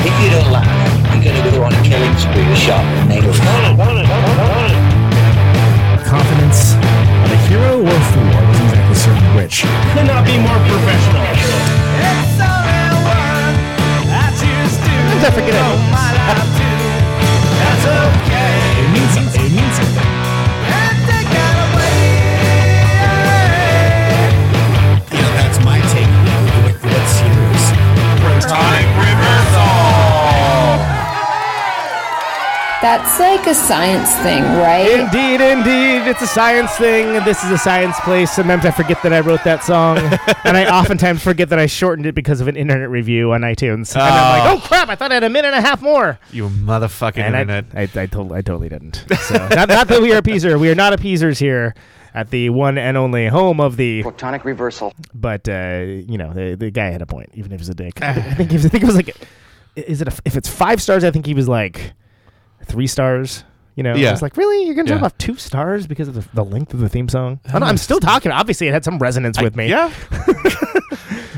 if you don't laugh, you're going to go on a killing spree with sharp nails. Confidence of a hero or a fool, I wasn't exactly certain which. Could not be more professional. Sometimes I forget it. It means something. It means something. That's like a science thing, right? Indeed, indeed. It's a science thing. This is a science place. Sometimes I forget that I wrote that song. and I oftentimes forget that I shortened it because of an internet review on iTunes. And I'm like, oh crap, I thought I had a minute and a half more. You motherfucking And internet. I, I, totally, I totally didn't. So, not, not that we are Peaser. We are not a Peasers here at the one and only home of the. Protonic reversal. But, uh, you know, the, the guy had a point, even if it was a dick. I think, he was, I think it was like. Is it a, if it's five stars? I think he was like three stars. You know, Yeah. it's like really you're gonna Yeah. talk about two stars because of the, the length of the theme song. I am still talking. Obviously, it had some resonance with me. Yeah.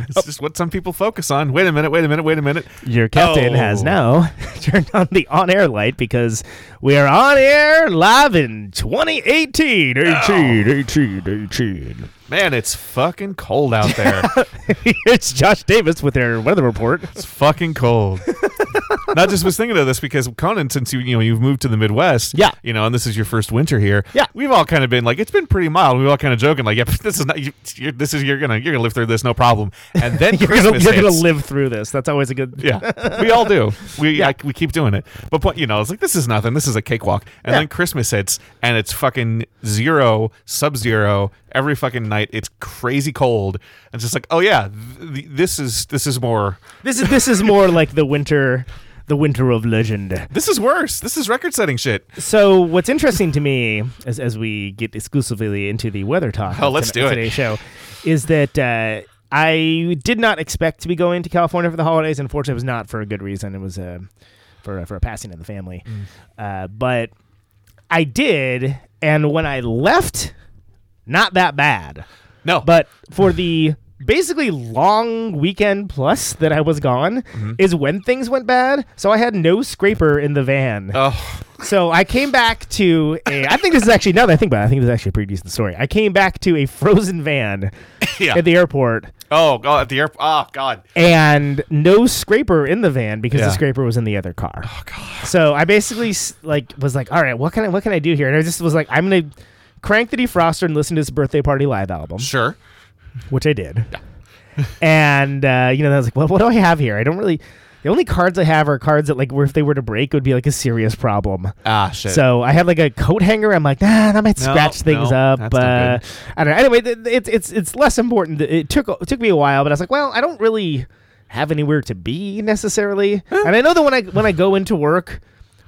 it's just what some people focus on. Wait a minute, wait a minute, wait a minute. Your captain has Oh. now turned on the on-air light because we are on air live in 2018. 18, 18, 18. Man, it's fucking cold out there. it's Josh Davis with their weather report. it's fucking cold. Not just was thinking of this because Conan, since you you know you've moved to the Midwest, Yeah. you know, and this is your first winter here, Yeah. we've all kind of been like, it's been pretty mild. We've all kind of joking like, yeah, this is not, you, you're, this is you're gonna you're gonna live through this, no problem. And then You're Christmas gonna, you're gonna hits. live through this. That's always a good. Yeah, we all do. We Yeah. I, we keep doing it. But point, you know, it's like this is nothing. This is a cakewalk. And Yeah. then Christmas hits, and it's fucking zero, sub zero every fucking night. It's crazy cold. And it's just like, oh yeah, th- th- this is this is more. This is this is more like the winter, the winter of legend. This is worse. This is record setting shit. So what's interesting to me, as as we get exclusively into the weather talk, Oh, let's do it. Today's show is that uh, I did not expect to be going to California for the holidays. Unfortunately, it was not for a good reason. It was uh, for for a passing in the family, Mm. uh, but I did, and when I left, not that bad. No, But for the basically long weekend plus that I was gone Mm-hmm. is when things went bad. So I had no scraper in the van. oh, So I came back to a. I think this is actually now that I think about it, I think this is actually a pretty decent story. I came back to a frozen van yeah. at the airport oh god, at the airport. Oh god. and no scraper in the van because Yeah. the scraper was in the other car. Oh god. So I basically like was like, all right, what can I what can I do here? And I just was like, I'm gonna crank the defroster and listen to his birthday party live album, Sure. which I did. and uh, you know, I was like, well, what do I have here? I don't really. The only cards I have are cards that like, where if they were to break, would be like a serious problem. Ah shit. So I have like a coat hanger. I'm like, nah, that might No, scratch things no, up. that's not Uh, good. I don't know. Anyway, th- th- it's it's it's less important. It took it took me a while, but I was like, well, I don't really have anywhere to be necessarily. and I know that when I when I go into work,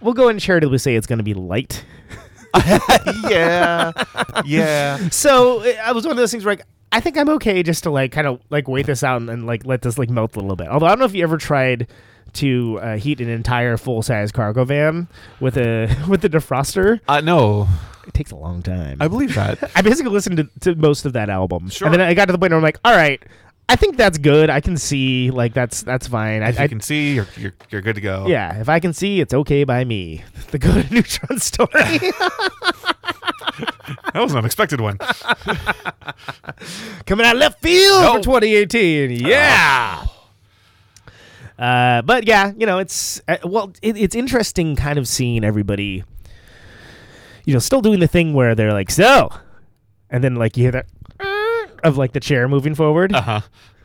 we'll go and charitably say it's going to be light. yeah. Yeah. So I was one of those things where like I think I'm okay just to like kind of like wait this out and, and like let this like melt a little bit. Although I don't know if you ever tried to uh, heat an entire full size cargo van with a with the defroster. Uh, no, It takes a long time. I believe that. I basically listened to, to most of that album, Sure. and then I got to the point where I'm like, all right, I think that's good. I can see like that's that's fine. I, If you I can see, you're, you're you're good to go. yeah, if I can see, it's okay by me. The good neutron story. That was an unexpected one. coming out of left field for 2018. Yeah. Uh, but yeah, you know, it's uh, well, it, it's interesting, kind of seeing everybody, you know, still doing the thing where they're like, so, and then like you hear that of like the chair moving forward. Uh huh.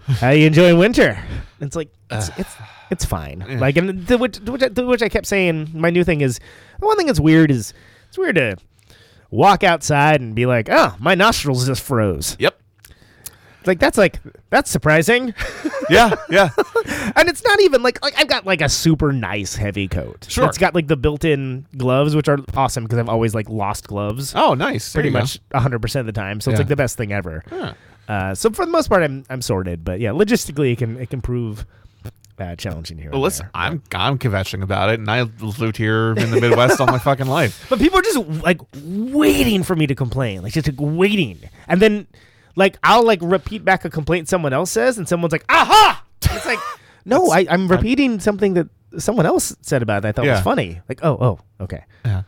How you enjoying winter? It's like it's it's, it's fine. Like and the, which, which, I, to which I kept saying, my new thing is the one thing that's weird is it's weird to walk outside and be like, oh, my nostrils just froze. Yep. It's like that's like that's surprising. yeah, yeah. and it's not even like like I've got like a super nice heavy coat. Sure. It's got like the built-in gloves, which are awesome because I've always like lost gloves. Oh, nice. There pretty you go. much 100 percent of the time. So it's like the best thing ever. Huh. Uh, so for the most part, I'm I'm sorted, but yeah, logistically, it can it can prove uh, challenging here. Well, listen, there. I'm I'm kvetching about it, and I lived here in the Midwest all my fucking life. But people are just like waiting for me to complain, like just like waiting, and then like I'll like repeat back a complaint someone else says, and someone's like, "Aha!" It's like, no, I, I'm repeating something that someone else said about it that I thought Yeah. was funny. Like, oh, oh, okay. Yeah.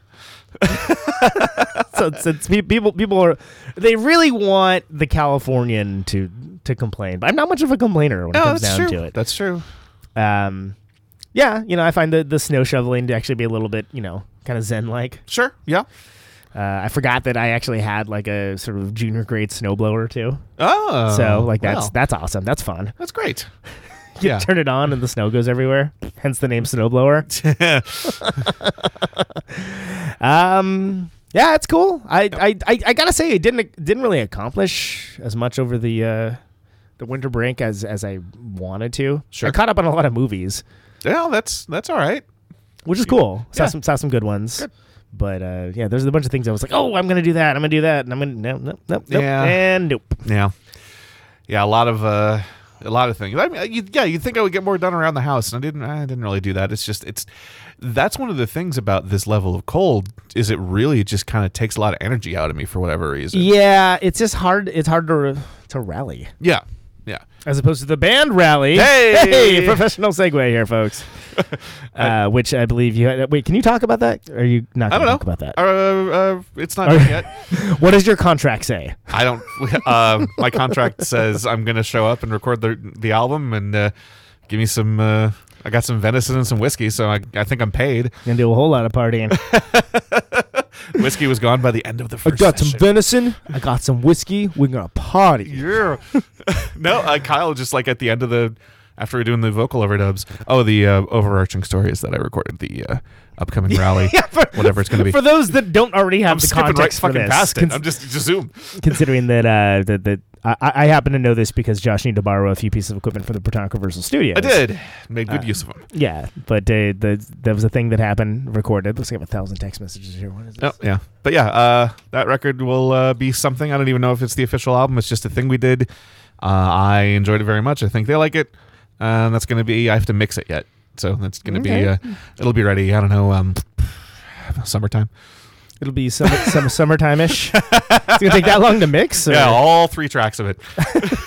so it's people people are they really want the Californian to to complain, but I'm not much of a complainer when it comes down true. to it. That's true. Um, yeah, you know, I find the the snow shoveling to actually be a little bit, you know, kind of zen like. Sure. Yeah. Uh, I forgot that I actually had like a sort of junior grade snowblower too. Oh. so like that's wow. that's awesome. That's fun. that's great. You Yeah. turn it on and the snow goes everywhere. Hence the name snowblower. um, yeah, it's cool. I, I, I, I gotta say, it didn't didn't really accomplish as much over the uh, the winter break as as I wanted to. Sure. I caught up on a lot of movies, yeah, that's that's all right. which is cool. Saw Yeah. some saw some good ones. But uh, yeah, there's a bunch of things I was like, oh, I'm gonna do that. I'm gonna do that, and I'm gonna no, no, no, nope, Yeah. and nope. Yeah. Yeah, a lot of uh a lot of things. I mean, you, yeah, you'd think I would get more done around the house, and I didn't. I didn't really do that. It's just, it's that's one of the things about this level of cold is it really just kind of takes a lot of energy out of me for whatever reason. Yeah, it's just hard. It's hard to to rally. Yeah, yeah. as opposed to the band rally. Hey! professional segue here, folks. uh, which I believe you. Had, wait, can you talk about that? Or are you not I going don't to talk about that? Uh, uh, it's not done yet. what does your contract say? I don't. Uh, my contract says I'm going to show up and record the the album and uh, give me some. Uh, I got some venison and some whiskey, so I, I think I'm paid. Gonna do a whole lot of partying. Whiskey was gone by the end of the I first. got some session. venison. I got some whiskey. We're gonna party. Yeah. no, uh, Kyle just like at the end of the after we're doing the vocal overdubs. Oh, the uh, overarching story is that I recorded the uh, upcoming rally, for- whatever it's going to be. For those that don't already have I'm the skipping right context for fucking this, past it. cons- I'm just just zoom. considering that uh, that that I, I happen to know this because Josh needed to borrow a few pieces of equipment for the Protonic Reversal Studios. I did made Uh, good use of them. Yeah, but uh, the, that was a thing that happened, recorded. Looks like I have a thousand text messages here. What is this? Oh yeah, but yeah, uh, that record will uh, be something. I don't even know if it's the official album. It's just a thing we did. Uh, I enjoyed it very much. I think they like it. Uh, and that's going to be. I have to mix it yet, so that's going to Okay. be. Uh, it'll be ready. I don't know. Um, summertime. It'll be some summer summertime-ish. it's gonna take that long to mix. Or? Yeah, all three tracks of it.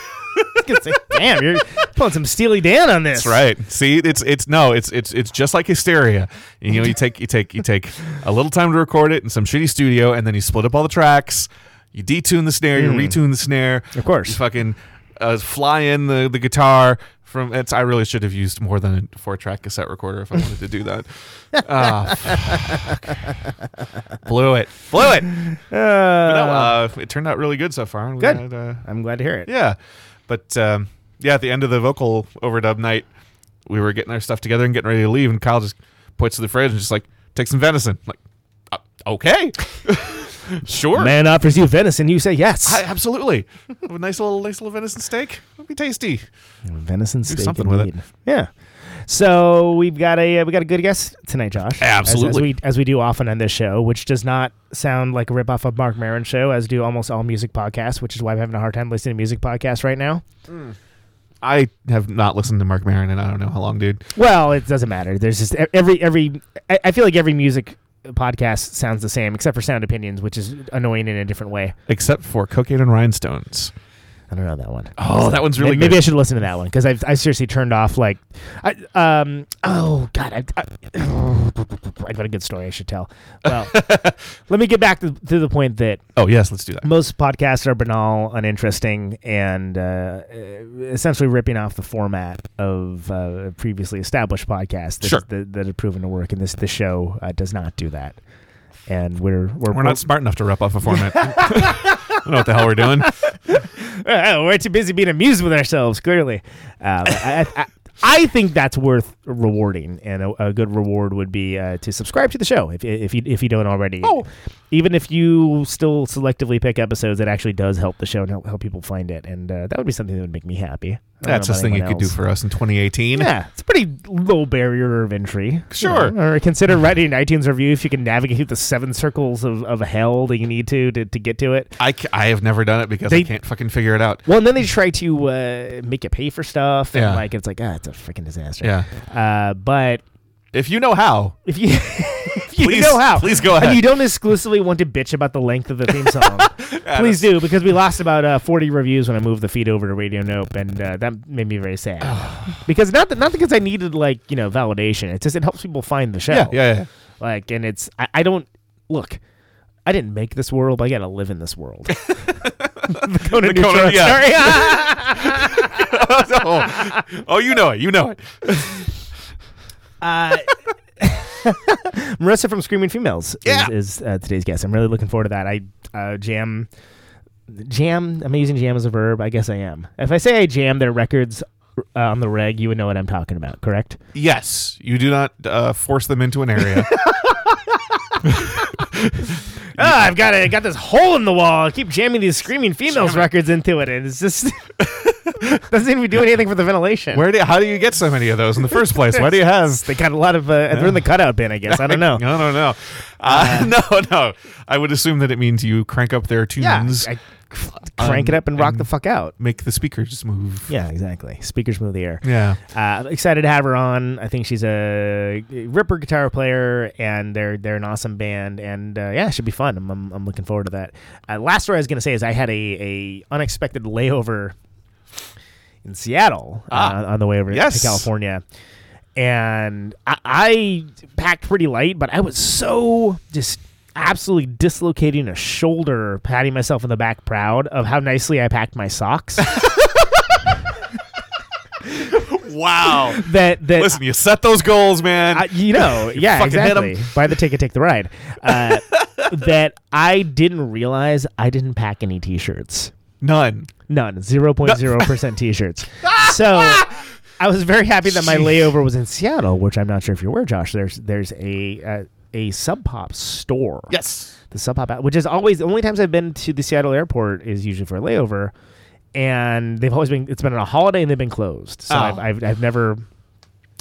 Like, Damn, you're pulling some Steely Dan on this. That's right. See, it's it's no, it's it's it's just like hysteria. You know, you take you take you take a little time to record it in some shitty studio, and then you split up all the tracks. You detune the snare, you retune the snare. Of course. you fucking uh, fly in the the guitar from. It's. I really should have used more than a four track cassette recorder if I wanted to do that. Ah, blew it, blew it. But no, uh, it turned out really good so far. Good. had, uh, I'm glad to hear it. yeah, but um, yeah, at the end of the vocal overdub night, we were getting our stuff together and getting ready to leave, and Kyle just points to the fridge and just like, "Take some venison." I'm like, uh, okay, sure, Man offers you venison, you say yes. I, absolutely. a nice little, nice little venison steak would be tasty. venison steak. Do something with it. Yeah. So we've got a uh, we got a good guest tonight, Josh. As- As, Absolutely. we as we do often on this show, which does not sound like a ripoff of Marc Maron's show, as do almost all music podcasts, which is why I'm having a hard time listening to music podcasts right now. I have not listened to Marc Maron and I don't know how long, dude. Well, it doesn't matter. There's just every every. I, I feel like every music podcast sounds the same, except for Sound Opinions, which is annoying in a different way. Except for cocaine and rhinestones. I don't know that one. Oh, that one's really maybe, maybe. I should listen to that one because I've I seriously turned off like, I um oh god I, I I've got a good story I should tell. Well, let me get back to, to the point that Oh yes, let's do that. most podcasts are banal, uninteresting, and uh, essentially ripping off the format of uh, previously established podcasts that, Sure. that, that have proven to work. And this the show uh, does not do that. And we're we're, We're not smart enough to rip off a format. I don't know what the hell we're doing. We're too busy being amused with ourselves. Clearly, um, I, I think that's worth rewarding, and a, a good reward would be uh, to subscribe to the show if if you if you don't already. Oh. even if you still selectively pick episodes, it actually does help the show and help, help people find it, and uh, that would be something that would make me happy. That's about thing you anyone could do for us in 2018. Yeah, it's a pretty low barrier of entry. you Sure. know, Or consider writing an iTunes review if you can navigate the seven circles of, of hell that you need to, to to get to it. I, I have never done it because They- I can't fucking figure it out. Well, and then they try to uh, make you pay for stuff, and Yeah. like it's like ah, it's a freaking disaster. Yeah. Uh, but If you know how, if you if you Please- know how, please go and ahead. you don't exclusively want to bitch about the length of the theme song, please do because we lost about uh, forty reviews when I moved the feed over to Radio Nope, and uh, that made me very sad. because not that, not because I needed like you know validation, it's just it helps people find the show. yeah, yeah, yeah. Like, and it's I, I don't look. I didn't make this world. but I gotta live in this world. the Conan The Conan- yeah. story. oh, oh, you know it. You know it. Uh, Marissa from Screaming Females Yeah. is, is uh, today's guest. I'm really looking forward to that. I uh, jam, jam. I'm using jam as a verb. I guess I am. If I say I jam their records uh, on the reg, you would know what I'm talking about. Correct? Yes, you do not uh, force them into an area. Ah, I've got a, got this hole in the wall. I keep jamming these Screaming Females records into it, and it's just doesn't be doing anything for the ventilation. Where do how do you get so many of those in the first place? Why do you have? they got a lot of uh, they're in the cutout bin, I guess. I don't know. No, no, no. Uh, no, no. I would assume that it means you crank up their Yeah, tunes, Crank it up and rock and- the fuck out. make the speakers move. Yeah, exactly. Speakers move the air. Yeah. Uh, excited to have her on. I think she's a ripper guitar player, and they're they're an awesome band. And uh, yeah, it should be fun. I'm, I'm, I'm looking forward to that. Uh, last story I was gonna say is I had a, a unexpected layover in Seattle Ah. uh, on the way over Yes. to California, and I, I packed pretty light, but I was so just absolutely dislocating a shoulder, patting myself in the back, proud of how nicely I packed my socks. Wow. that that Listen, you set those goals, man. I, you know, yeah, fucking hit 'em. exactly. Buy the ticket, take the ride. Uh, that I didn't realize I didn't pack any T-shirts. None. None. Zero point zero percent T-shirts. So I was very happy that my layover was in Seattle, which I'm not sure if you're aware, Josh. There's there's a uh, a Sub Pop store. Yes. The Sub Pop, which is always the only times I've been to the Seattle airport is usually for a layover, and they've always been. It's been on a holiday and they've been closed. So Oh. I've, I've I've never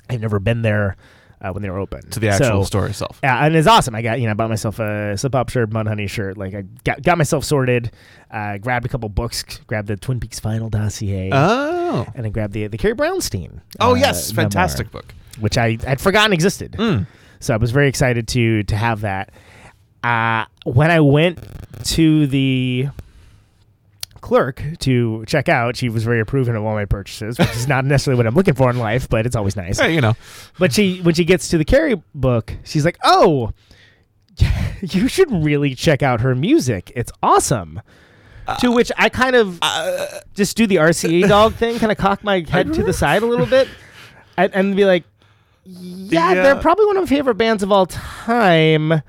I've never been there uh, when they were open To the actual So- store itself. yeah, and it's awesome. I got you know, bought myself a slip up shirt, Mudhoney shirt. Like I got got myself sorted. Uh, grabbed a couple books. Grabbed the Twin Peaks Final dossier, Oh. and then grabbed the the Carrie Brownstein. Oh uh, yes, memoir, fantastic book. which I had forgotten existed. Mm. So I was very excited to to have that. Uh, when I went to the clerk to check out, she was very approving of all my purchases, which is not necessarily what I'm looking for in life, but it's always nice. Hey, you know. But she, when she gets to the Carrie book, she's like, "Oh, you should really check out her music. It's awesome." to which I kind of just do the RCA dog thing, kind of cock my head to the side a little bit, and, and be like, "Yeah, Yeah. they're uh, probably one of my favorite bands of all time."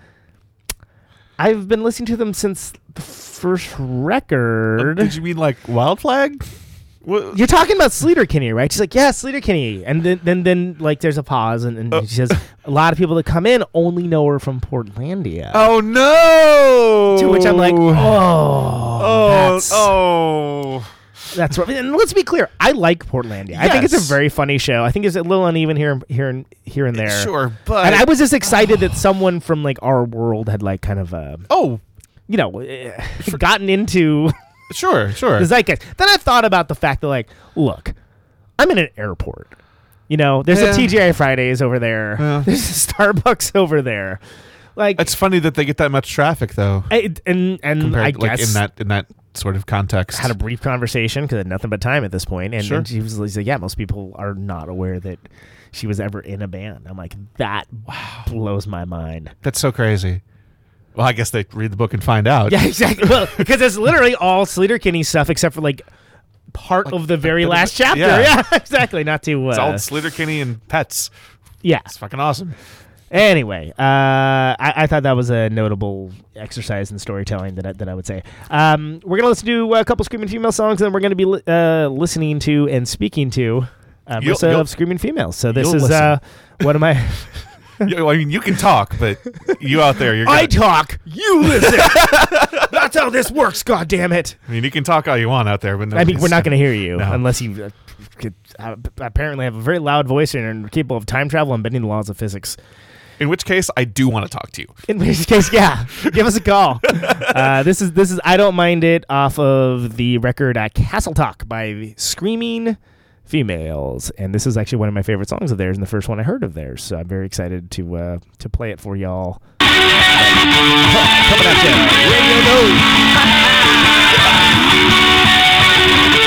I've been listening to them since the first oh, record. Did you mean like Wild Flag? What? You're talking about Sleater Kinney, right? She's like, yeah, Sleater Kinney. And then, then, then like, there's a pause, and, and oh. she says, a lot of people that come in only know her from Portlandia. Oh no! To which I'm like, oh, oh, oh. That's right. And let's be clear, I like Portlandia. I think it's a very funny show. I think it's a little uneven here, here, and here and there. Sure, but And I was just excited that someone from like our world had like kind of, uh, oh, you know, eh, gotten into sure, sure. the zeitgeist. Then I thought about the fact that, like, look, I'm in an airport. You know, there's Yeah. a TGI Fridays over there. Yeah. There's a Starbucks over there. Like, It's funny that they get that much traffic though, I, and and compared I like guess in that in that sort of context. had a brief conversation because I had nothing but time at this point, and, Sure. and she was like, "Yeah, most people are not aware that she was ever in a band." I'm like, that wow. blows my mind. That's so crazy. Well, I guess they read the book and find out. Yeah, exactly. well, because it's literally all Sleater stuff except for like part of the very last chapter. yeah. Yeah, exactly. Not to uh, It's all Sleater Kinney and pets. yeah. It's fucking awesome. Anyway, uh, I, I thought that was a notable exercise in storytelling that I, that I would say. Um, we're gonna listen to a couple screaming female songs, and then we're gonna be li- uh, listening to and speaking to uh, You'll- Marissa you'll- of Screaming Females. So this is uh, one of my. I mean, you can talk, but you out there, you're. I Gonna, talk, you listen. That's how this works. God damn it! I mean, you can talk all you want out there, but I mean, we're not going to hear you No. unless you uh, could, uh, apparently have a very loud voice and are capable of time travel and bending the laws of physics. In which case, I do want to talk to you. In which case, yeah, give us a call. Uh, this is this is I don't mind it off of the record uh, Castle Talk by Screaming Females, and this is actually one of my favorite songs of theirs and the first one I heard of theirs. So I'm very excited to uh, to play it for y'all. Coming at you, Radio Node.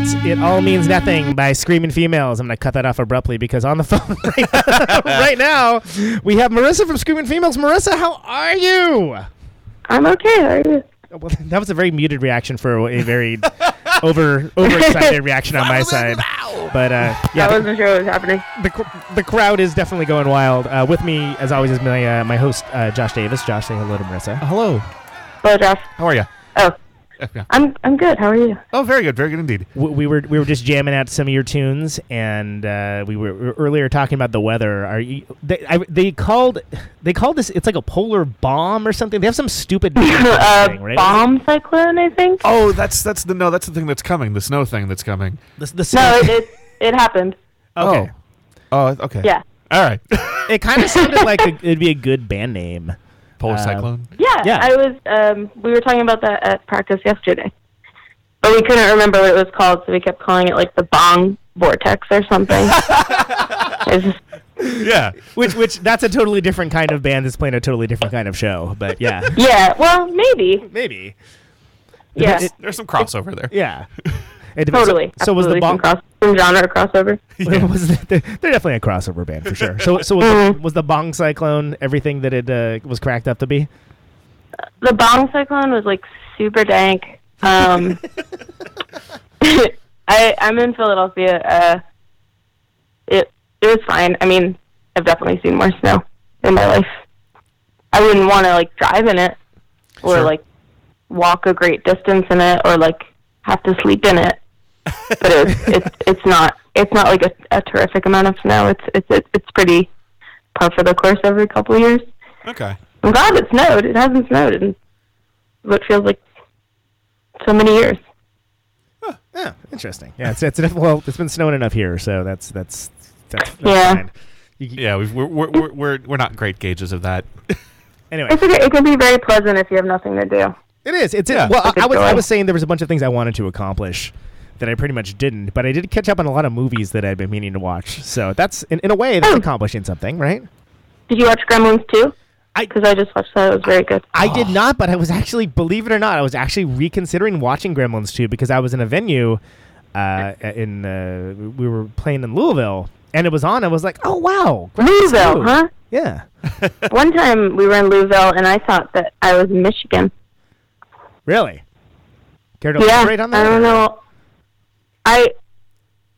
that's "It All Means Nothing" by Screaming Females. I'm gonna cut that off abruptly because on the phone right, right now we have Marissa from Screaming Females. Marissa, how are you? I'm okay. How are you? Well, that was a very muted reaction for a very over overexcited reaction on my side. But uh, yeah, I wasn't sure what was happening. the, the crowd is definitely going wild. Uh, with me, as always, is my uh, my host uh, Josh Davis. Josh, say hello to Marissa. Hello. Hello, Josh. How are you? Oh, Yeah. I'm I'm good. How are you? Oh, very good. Very good indeed. W- we were we were just jamming out some of your tunes, and uh, we were, we were earlier talking about the weather. Are you? They, I, they called they called this. It's like a polar bomb or something. They have some stupid uh, thing, right? bomb cyclone, I think. Oh, that's that's the no. That's the thing that's coming. The snow thing that's coming. The, the No, it it, it happened. okay. Oh, okay. Yeah. All right. It kind of sounded like a, it'd be a good band name. Polar Uh, cyclone. Yeah, Yeah. I was. Um, we were talking about that at practice yesterday, but we couldn't remember what it was called, so we kept calling it like the bong vortex or something. Yeah. Which which that's a totally different kind of band that's playing a totally different kind of show. But yeah, yeah, well, maybe. maybe. Yeah, It- There's some crossover there. Yeah. It depends. totally. So, so was the some cross, some genre crossover? was the, they're definitely a crossover band for sure. So so was, the, was the Bong Cyclone everything that it uh, was cracked up to be? The bong cyclone was like super dank. Um, I I'm in Philadelphia. Uh, it it was fine. I mean, I've definitely seen more snow in my life. I wouldn't want to like drive in it or Sure. like walk a great distance in it or like have to sleep in it. But it's it's it's not it's not like a, a terrific amount of snow. It's it's it's, it's pretty par for the course every couple of years. Okay. I'm glad it snowed. It hasn't snowed in what feels like so many years. Yeah, interesting. Yeah, it's it's well, it's been snowing enough here, so that's that's that's, that's Yeah. fine. You, Yeah, we've, we're, we're we're we're we're not great gauges of that. Anyway, It's okay. It can be very pleasant if you have nothing to do. It is. It's Yeah. well, I, Like a I was I was saying there was a bunch of things I wanted to accomplish that I pretty much didn't, but I did catch up on a lot of movies that I'd been meaning to watch. So that's in, in a way that's Oh. accomplishing something, right? Did you watch Gremlins 2? I- because I just watched that. It was very good. I did not, but I was actually, believe it or not, I was actually reconsidering watching Gremlins 2 because I was in a venue uh, in uh, we were playing in Louisville and it was on. I was like, oh wow, Gremlins Louisville, 2. huh? Yeah, One time we were in Louisville, and I thought that I was in Michigan. Really. Care to yeah, elaborate on that? I don't know. I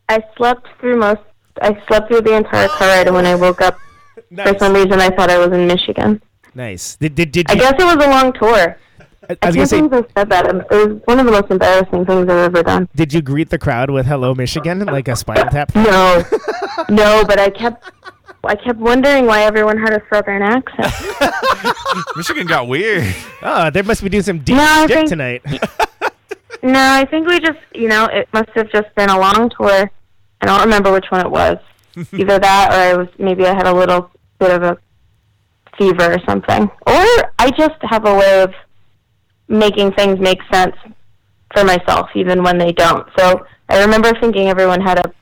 I slept through most. I slept through the entire car ride, and when I woke up, for some reason, I thought I was in Michigan. nice. Did did, did I you? guess it was a long tour. I, I was gonna can't say, believe I said that. It was one of the most embarrassing things I've ever done. did you greet the crowd with "Hello, Michigan" like a Spinal Tap? No, no, but I kept, I kept wondering why everyone had a southern accent. Michigan got weird. Oh, they must be doing some deep No, I shit think- tonight. No, I think we just, you know, it must have just been a long tour. I don't remember which one it was. Either that, or I was maybe I had a little bit of a fever or something, or I just have a way of making things make sense for myself, even when they don't. So I remember thinking everyone had a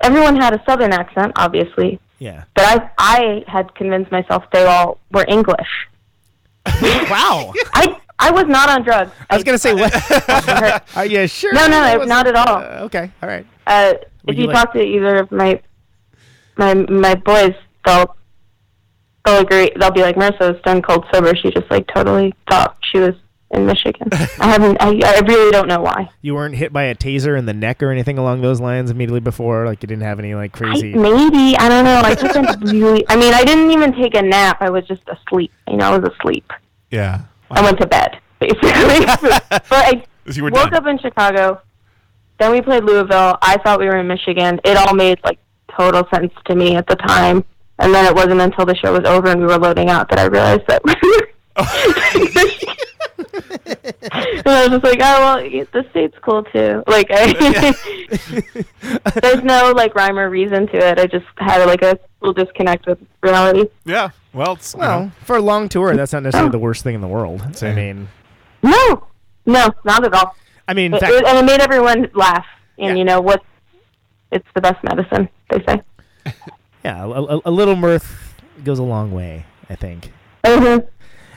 everyone had a southern accent, obviously, yeah. but I I had convinced myself they all were English. Wow. I I was not on drugs. I was gonna say what? Are you sure? No, no, that wasn't- at all. Uh, okay, all right. uh, if you you, like- talk to either of my my my boys, they'll they'll agree. They'll be like, Marissa was stone cold sober. She just like totally thought she was in Michigan. I haven't. I, I really don't know why. You weren't hit by a taser in the neck or anything along those lines immediately before. Like you didn't have any like I, crazy. maybe I don't know. I just wasn't really. I mean, I didn't even take a nap. I was just asleep. You know, I was asleep. Yeah. I went to bed basically. but I You were woke done. up in Chicago. Then we played Louisville. I thought we were in Michigan. It all made like total sense to me at the time. And then it wasn't until the show was over and we were loading out that I realized that. And I was just like, oh well, y- the state's cool too. Like, I, there's no like rhyme or reason to it. I just had like a little disconnect with reality. Yeah. Well, it's, well, know, for a long tour, that's not necessarily the worst thing in the world. I mean, No, no, not at all. I mean, It- fact, it- and it made everyone laugh. And Yeah. you know what? It's the best medicine, they say. yeah, a, a, a little mirth goes a long way. I think. Mhm.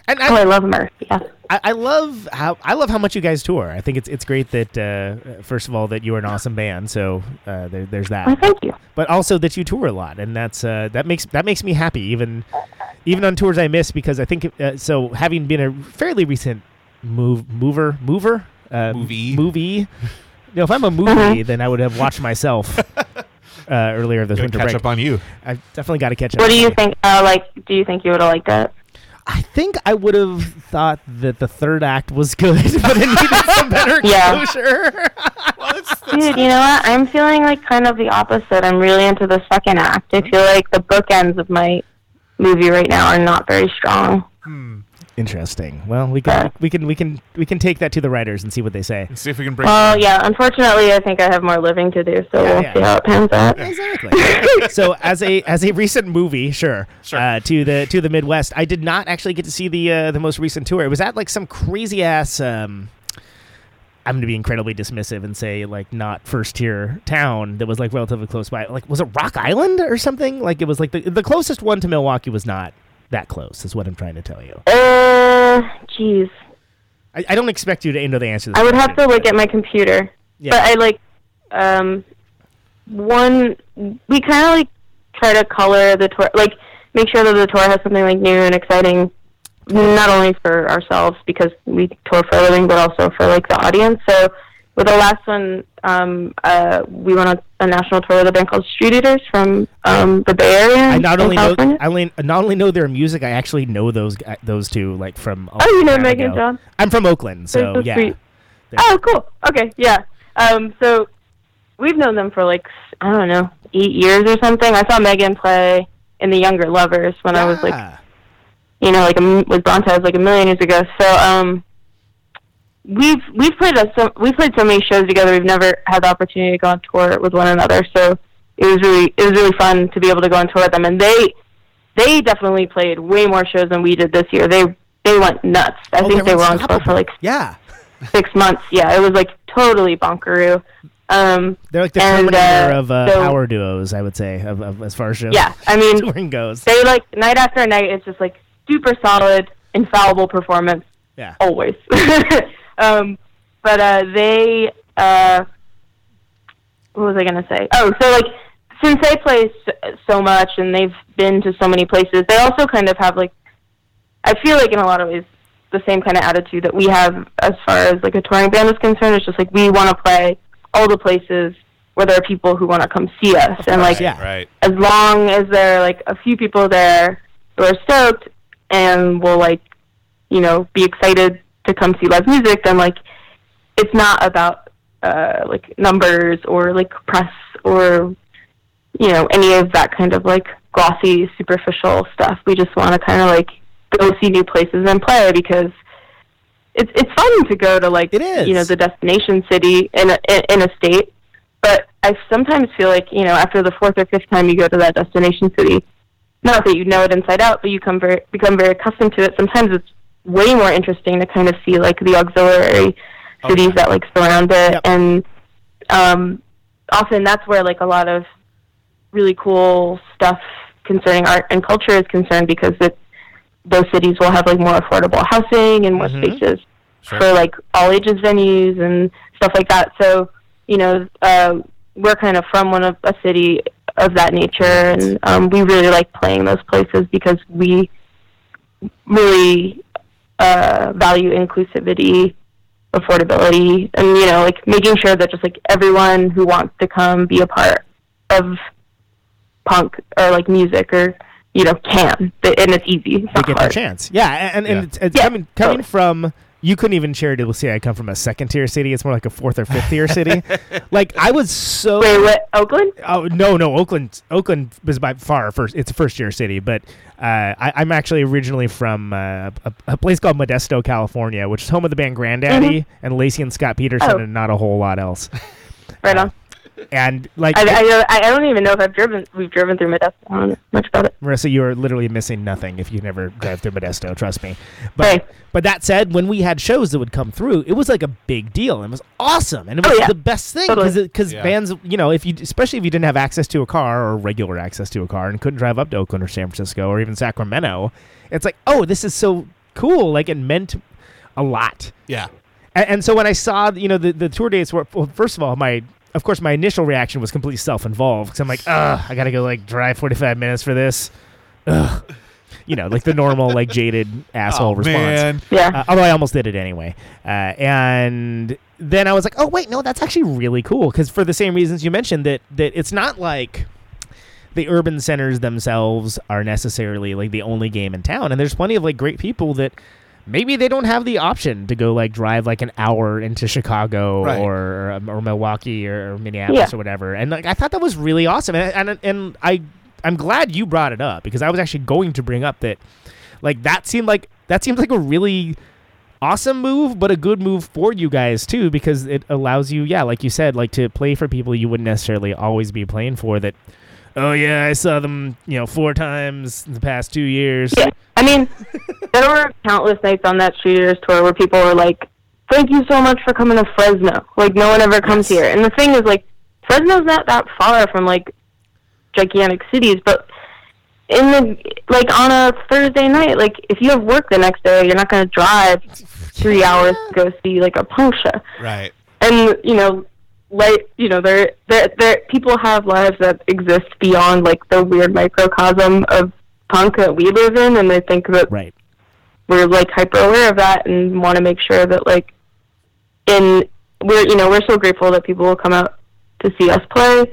And Oh, I, I love Murph. Yeah. I, I love how I love how much you guys tour. I think it's it's great that uh, first of all that you're an awesome band. So uh, there, there's that. Well, thank you. but also that you tour a lot, and that's uh, that makes that makes me happy. Even even on tours I miss because I think uh, so. Having been a fairly recent move mover mover uh, Movie. movie. You know, if I'm a movie, then I would have watched myself uh, earlier this winter catch break. up on you. I definitely got to catch up. What do you me. think? Uh, like, do you think you would have liked it? I think I would have thought that the third act was good, but it needed some better Yeah. exposure. Dude, you know what? I'm feeling like kind of the opposite. I'm really into the second act. I feel like the bookends of my movie right now are not very strong. Hmm. Interesting. Well, we can we can we can we can take that to the writers and see what they say. Let's see if we can bring. Well, yeah. Unfortunately, I think I have more living to do, so Yeah, we'll yeah. see how it pans out. Exactly. so as a as a recent movie, sure, Sure. Uh, to the to the Midwest, I did not actually get to see the uh, the most recent tour. It was at like some crazy ass. Um, I'm going to be incredibly dismissive and say like not first tier town that was like relatively close by. Like was it Rock Island or something? Like it was like the the closest one to Milwaukee was not that close. Is what I'm trying to tell you. Uh, jeez. I, I don't expect you to know the answer. To I would have to look at my computer. Yeah. But I like um one we kind of like try to color the tour like make sure that the tour has something like new and exciting not only for ourselves because we tour for a living but also for like the audience. So with the last one um uh we went on a national tour with a band called Street Eaters from um the Bay Area I not only know I only, not only know their music, I actually know those those two like from. Oh, you know Megan ago. John? I'm from Oakland, so so yeah. sweet. Oh, cool. Okay, yeah. Um, so we've known them for like I don't know eight years or something. I saw Megan play in the Younger Lovers when I was like you know like a, with Brontez like a million years ago. So um, we've we've played a, so we've played so many shows together. We've never had the opportunity to go on tour with one another. So it was really it was really fun to be able to go on tour with them. And they they definitely played way more shows than we did this year. They they went nuts. I Oh, think they're were on tour for like yeah. six months. Yeah, it was like totally bonkaroo. Um, They're like the And, Terminator uh, of uh, so- power duos, I would say, of, of as far as shows yeah, I mean, touring goes. they like night after night. It's just like super solid, infallible performance Yeah. always. um, but uh, they, uh, what was I gonna say? Oh, so like since they play so, so much and they've been to so many places, they also kind of have like, I feel like in a lot of ways the same kind of attitude that we have as far as like a touring band is concerned. It's just like we want to play all the places where there are people who want to come see us, and like yeah. Right. as long as there are like a few people there who are stoked and will like you know be excited to come see live music then like it's not about uh like numbers or like press or you know any of that kind of like glossy superficial stuff we just want to kind of like go see new places and play because it's it's fun to go to like It is. you know the destination city in a in, in a state but I sometimes feel like you know after the fourth or fifth time you go to that destination city, not that you know it inside out, but you come very become very accustomed to it. Sometimes it's way more interesting to kind of see like the auxiliary cities that like surround it, Yep. and um, often that's where like a lot of really cool stuff concerning art and culture is concerned because it those cities will have like more affordable housing and more Mhm. spaces Sure. for like all ages venues and stuff like that. So you know, uh, we're kind of from one of a city of that nature, and um, we really like playing those places because we really uh, value inclusivity, affordability, and you know, like making sure that just like everyone who wants to come be a part of punk or like music or you know can, and it's easy. It's They not get their chance. Yeah, and, and Yeah. it's, it's Yeah, coming coming totally. from you couldn't even charitably say I come from a second tier city. It's more like a fourth or fifth tier city. Like I was so Wait, what? Oakland? Oh no, no, Oakland. Oakland was by far first. It's a first year city, but uh, I, I'm actually originally from uh, a, a place called Modesto, California, which is home of the band Grandaddy and Lacey and Scott Peterson, Oh. and not a whole lot else. Right on. And like I, I, I don't even know if I've driven. We've driven through Modesto. I don't know much about it. Marissa, you are literally missing nothing if you never drive through Modesto. Trust me. But Hey. but that said, when we had shows that would come through, it was like a big deal. It was awesome, and it Oh, was yeah. the best thing Totally. because because Yeah. bands, you know, if you especially if you didn't have access to a car or regular access to a car and couldn't drive up to Oakland or San Francisco or even Sacramento, it's like, oh, this is so cool. Like it meant a lot. Yeah. And, and so when I saw, you know, the, the tour dates were, well, first of all, my, of course, my initial reaction was completely self involved because I'm like, ugh, I got to go like drive 45 minutes for this. Ugh. You know, like the normal, like jaded asshole Oh, response. man. Yeah. Uh, although I almost did it anyway. Uh, and then I was like, oh, wait, no, that's actually really cool because for the same reasons you mentioned that, that it's not like the urban centers themselves are necessarily like the only game in town. And there's plenty of like great people that maybe they don't have the option to go like drive like an hour into Chicago Right. or um, or Milwaukee or Minneapolis Yeah. or whatever. And like I thought that was really awesome. And and, and I I'm glad you brought it up because I was actually going to bring up that like that seemed like that seems like a really awesome move but a good move for you guys too because it allows you yeah like you said like to play for people you wouldn't necessarily always be playing for that oh yeah i saw them you know four times in the past two years Yeah, I mean, there were countless nights on that Streeters tour where people were like, "Thank you so much for coming to Fresno." Like, no one ever comes here. And the thing is, like, Fresno's not that far from like gigantic cities, but in the like on a Thursday night, like if you have work the next day, you're not going to drive three hours to go see like a punk show Right. and you know like you know there there there people have lives that exist beyond like the weird microcosm of punk that we live in and i think that right. we're like hyper aware of that and want to make sure that like in we're you know we're so grateful that people will come out to see us play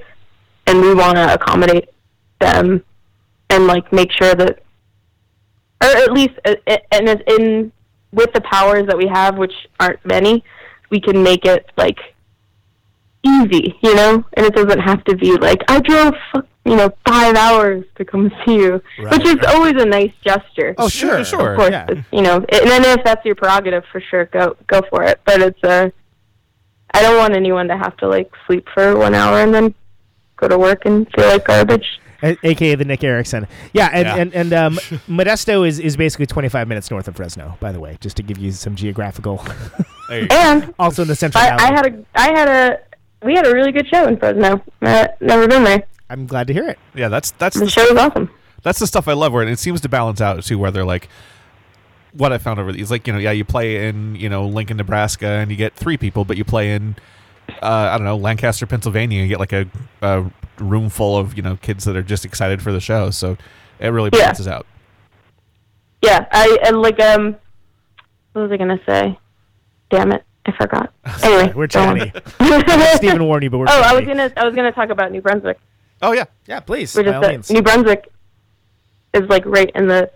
and we want to accommodate them and like make sure that or at least uh, uh, and in with the powers that we have which aren't many we can make it like easy you know and it doesn't have to be like i drove you know five hours to come see you which is always a nice gesture Oh, sure, sure. of course, yeah. you know, and then if that's your prerogative, for sure, go go for it. But it's a, I don't want anyone to have to like sleep for one hour and then go to work and feel like garbage. A- aka the Nick Erickson. Yeah, and Yeah. and, and um, Modesto is, is basically 25 minutes north of Fresno, by the way, just to give you some geographical. There you go. And also in the Central I, Valley. I had a I had a we had a really good show in Fresno. Uh, never been there. I'm glad to hear it. Yeah, that's that's The the show was awesome. that's the stuff I love where it seems to balance out too where they're like what I found over these like you know yeah you play in you know Lincoln Nebraska and you get three people but you play in uh, I don't know Lancaster Pennsylvania and you get like a, a room full of you know kids that are just excited for the show so it really Yeah. balances out Yeah, I and like um, what was I gonna say? Damn it, I forgot. Anyway, We're chatty. Stephen warned you, but we're Oh, I was gonna I was gonna talk about New Brunswick. oh yeah Yeah, please. Which by is all that means. New Brunswick is like right in the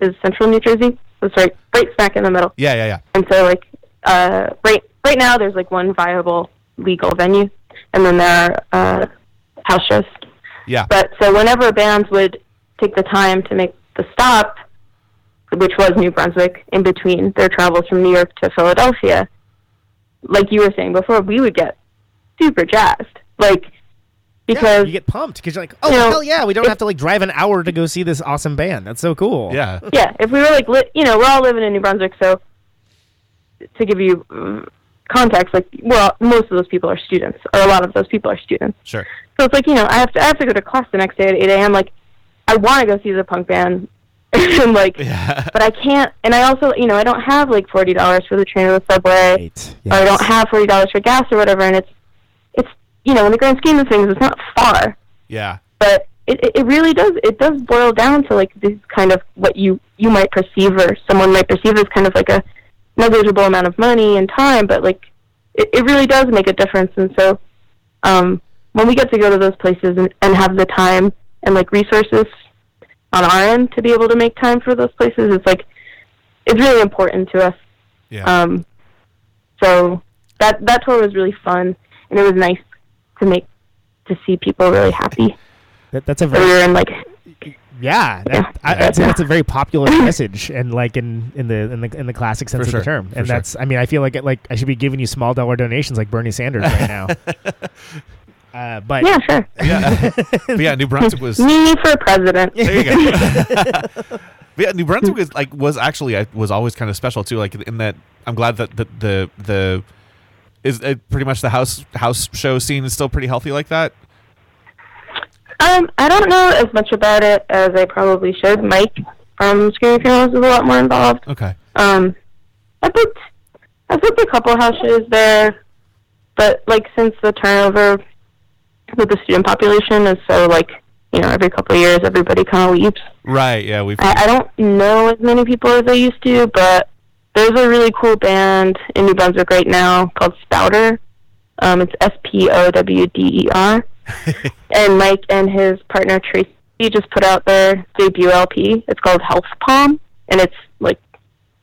is central New Jersey. It's right right smack in the middle. yeah yeah yeah And so like uh right right now there's like one viable legal venue and then there are uh house shows. yeah But so whenever bands would take the time to make the stop, which was New Brunswick, in between their travels from New York to Philadelphia, like you were saying before, we would get super jazzed. Like Yeah, because you get pumped because you're like, oh You know, hell yeah, we don't if- have to like drive an hour to go see this awesome band. That's so cool. yeah yeah, if we were like, li- you know, we're all living in New Brunswick, so to give you uh, context, like, well, most of those people are students, or a lot of those people are students. sure So it's like, you know, I have to, I have to go to class the next day at 8 a.m. Like, I want to go see the punk band, and like, yeah but I can't. And I also, you know, I don't have like forty dollars for the train or the subway, Right. or I don't have forty dollars for gas or whatever. And it's, it's, you know, in the grand scheme of things, it's not far yeah but it, it- it really does it does boil down to like this kind of what you you might perceive or someone might perceive as kind of like a negligible amount of money and time but like it, it really does make a difference and so um when we get to go to those places and, and have the time and like resources on our end to be able to make time for those places it's like it's really important to us yeah um, so that that tour was really fun, and it was nice to make to see people really happy. That, that's a So we very were in like yeah. That, Yeah. I, I'd say that's a very popular message, and like in, in the in the in the classic sense For of sure. the term. For And sure. that's I mean I feel like it, like I should be giving you small dollar donations like Bernie Sanders right now. uh, but yeah, sure, yeah but yeah New Brunswick was me for president. There you go. but yeah, New Brunswick is like was actually I was always kind of special too. Like in that, I'm glad that the the the is uh, pretty much the house house show scene is still pretty healthy like that. Um, I don't know as much about it as I probably should. Mike from Screaming Females is a lot more involved. Okay. Um, I booked I booked a couple house shows there, but like since the turnover with the student population is so like you know every couple of years everybody kind of leaves. Right. Yeah. We've. I, I don't know as many people as I used to, but there's a really cool band in New Brunswick right now called Spowder. Um, it's S P O W D E R, and Mike and his partner Tracy just put out their debut LP. It's called Health Palm, and it's like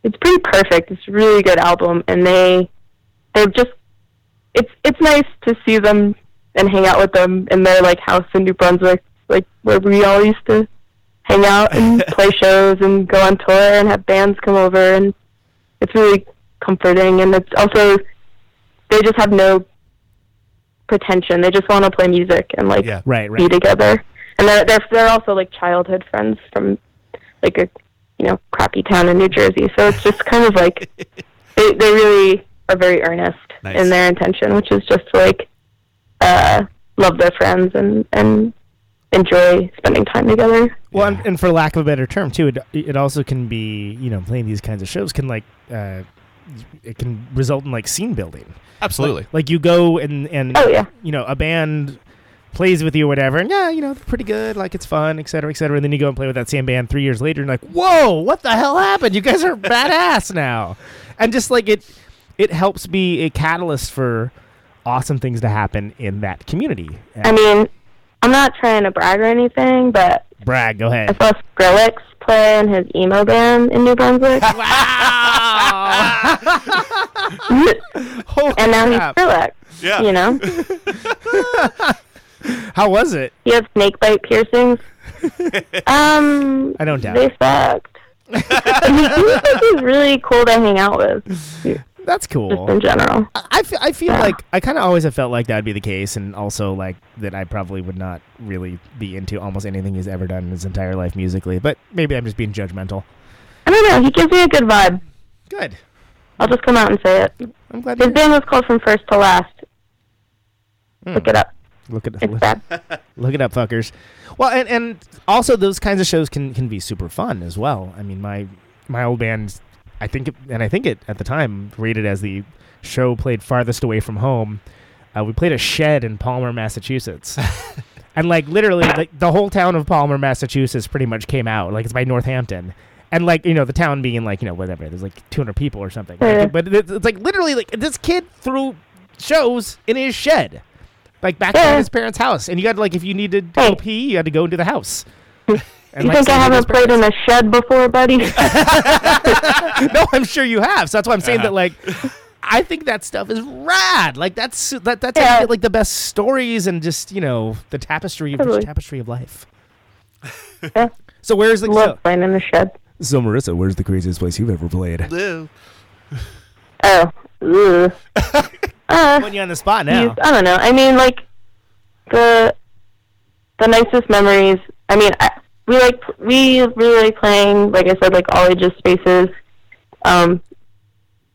it's pretty perfect. It's a really good album, and they they're just it's it's nice to see them and hang out with them in their like house in New Brunswick, like where we all used to hang out and play shows and go on tour and have bands come over, and it's really comforting. And it's also they just have no pretension. They just want to play music and like Yeah. Right, be together. And they're they're they're also like childhood friends from like a you know crappy town in New Jersey. So it's just kind of like they they really are very earnest Nice. in their intention, which is just like uh, love their friends and and enjoy spending time together. Well, and, and for lack of a better term, too, it, it also can be, you know, playing these kinds of shows can like, uh, it can result in like scene building. Absolutely. Like you go and and Oh, yeah. you know a band plays with you or whatever, and yeah, you know they're pretty good, like it's fun, et cetera, et cetera. And then you go and play with that same band three years later, and like, whoa, what the hell happened? You guys are badass now, and just like it, it helps be a catalyst for awesome things to happen in that community. I mean, I'm not trying to brag or anything, but brag, go ahead. I saw Skrillex play in his emo band in New Brunswick, Holy and now he's crap. Skrillex. Yeah. You know, How was it? he has snake bite piercings. Um, I don't doubt they it. sucked. He seems like he's really cool to hang out with, That's just cool. in general. I, feel Yeah. like I kind of always have felt like that would be the case, and also like that I probably would not really be into almost anything he's ever done in his entire life musically. But maybe I'm just being judgmental. I don't know. He gives me a good vibe. Good. I'll just come out and say it. I'm glad. His band was called From First to Last. Hmm. Look it up. look at It's look, look it up, fuckers. Well, and and also those kinds of shows can can be super fun as well. I mean, my my old band, I think, it, and I think it at the time rated as the show played farthest away from home. Uh, we played a shed in Palmer, Massachusetts. and like literally like the whole town of Palmer, Massachusetts pretty much came out. Like it's by Northampton. And like, you know, the town being like, you know, whatever, there's like 200 people or something. Like, Yeah. but it's, it's like literally like this kid threw shows in his shed. Like back Yeah. in his parents' house. And you got like if you needed to go pee, you had to go into the house. And, You like, think I haven't played in a shed before, buddy? No, I'm sure you have. So that's why I'm saying Uh-huh. that like I think that stuff is rad. Like that's that that's how Yeah. you get like the best stories and just, you know, the tapestry of rich Totally. tapestry of life. Yeah. So where's the Love playing in the shed. So Marissa, where's the craziest place you've ever played? Blue. Oh. Ugh. uh, Putting you on the spot geez, now. I don't know. I mean, like the the nicest memories. I mean, I, we like we really like playing. Like I said, like all ages spaces, um,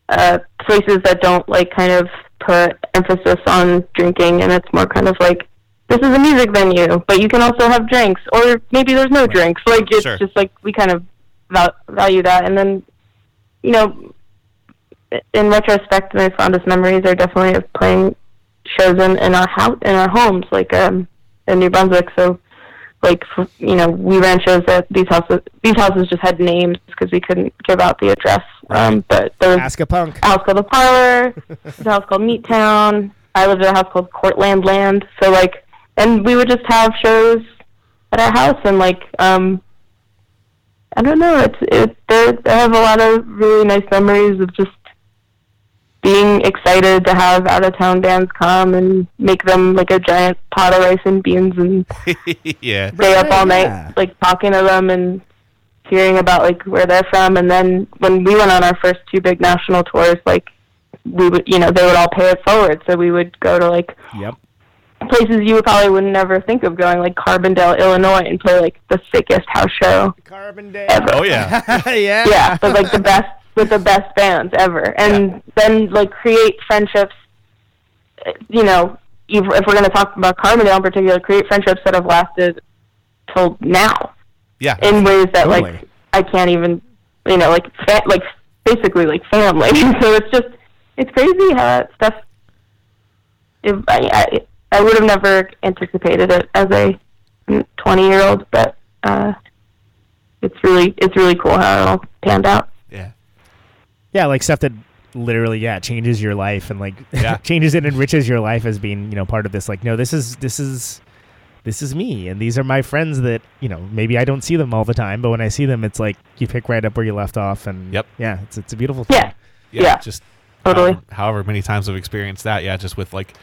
uh, places that don't like kind of put emphasis on drinking, and it's more kind of like this is a music venue, but you can also have drinks, or maybe there's no drinks. Like it's Sure. just like we kind of val- value that, and then you know in retrospect, my fondest memories are definitely of playing shows in, in our house in our homes, like um, in New Brunswick. So, like f- you know, we ran shows at these houses. These houses just had names because we couldn't give out the address. Um, but there was Ask a punk. a house called the Parlor, there's a house called Meat Town. I lived in a house called Courtland Land. So like, and we would just have shows at our house and like um I don't know. It's it. There, I have a lot of really nice memories of just being excited to have out of town bands come and make them like a giant pot of rice and beans and yeah. stay up all Yeah. night like talking to them and hearing about like where they're from. And then when we went on our first two big national tours, like we would, you know, they would all pay it forward. So we would go to like Yep. places you probably would never think of going, like Carbondale, Illinois, and play like the sickest house show Carbon Day. ever. Oh yeah. yeah. yeah, but like the best with the best bands ever, and then like create friendships. You know, if, if we're going to talk about Carbondale in particular, create friendships that have lasted till now Yeah. in ways that Totally. like I I can't even, you know, like fa- like basically like family. so it's just it's crazy how that stuff. If I, I I would have never anticipated it as a twenty year old, but uh, it's really it's really cool how it all panned out. Yeah. Yeah, like stuff that literally, yeah, changes your life and like Yeah. changes and enriches your life as being, you know, part of this. Like, no, this is this is this is me and these are my friends that, you know, maybe I don't see them all the time, but when I see them it's like you pick right up where you left off and Yep. yeah, it's it's a beautiful thing. Yeah, Yeah. Yeah. Just Totally. however, however many times I've experienced that. Yeah. Just with like,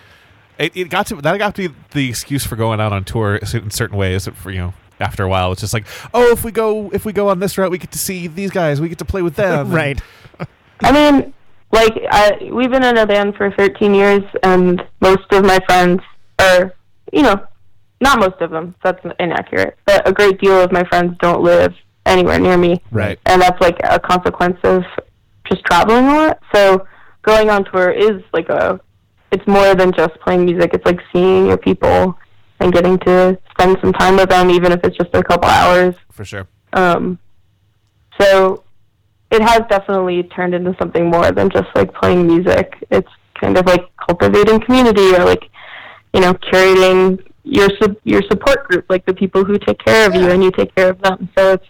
it, it got to that got to be the excuse for going out on tour in certain ways. For you know, after a while, it's just like, oh, if we go if we go on this route, we get to see these guys. We get to play with them. right. I mean, like I we've been in a band for 13 years, and most of my friends are, you know, not most of them. That's inaccurate, but a great deal of my friends don't live anywhere near me. Right. and that's like a consequence of just traveling a lot. So going on tour is like a it's more than just playing music. It's like seeing your people and getting to spend some time with them, even if it's just a couple hours. For sure. Um, so it has definitely turned into something more than just like playing music. It's kind of like cultivating community or like you know curating your su- your support group, like the people who take care of you and you take care of them. So it's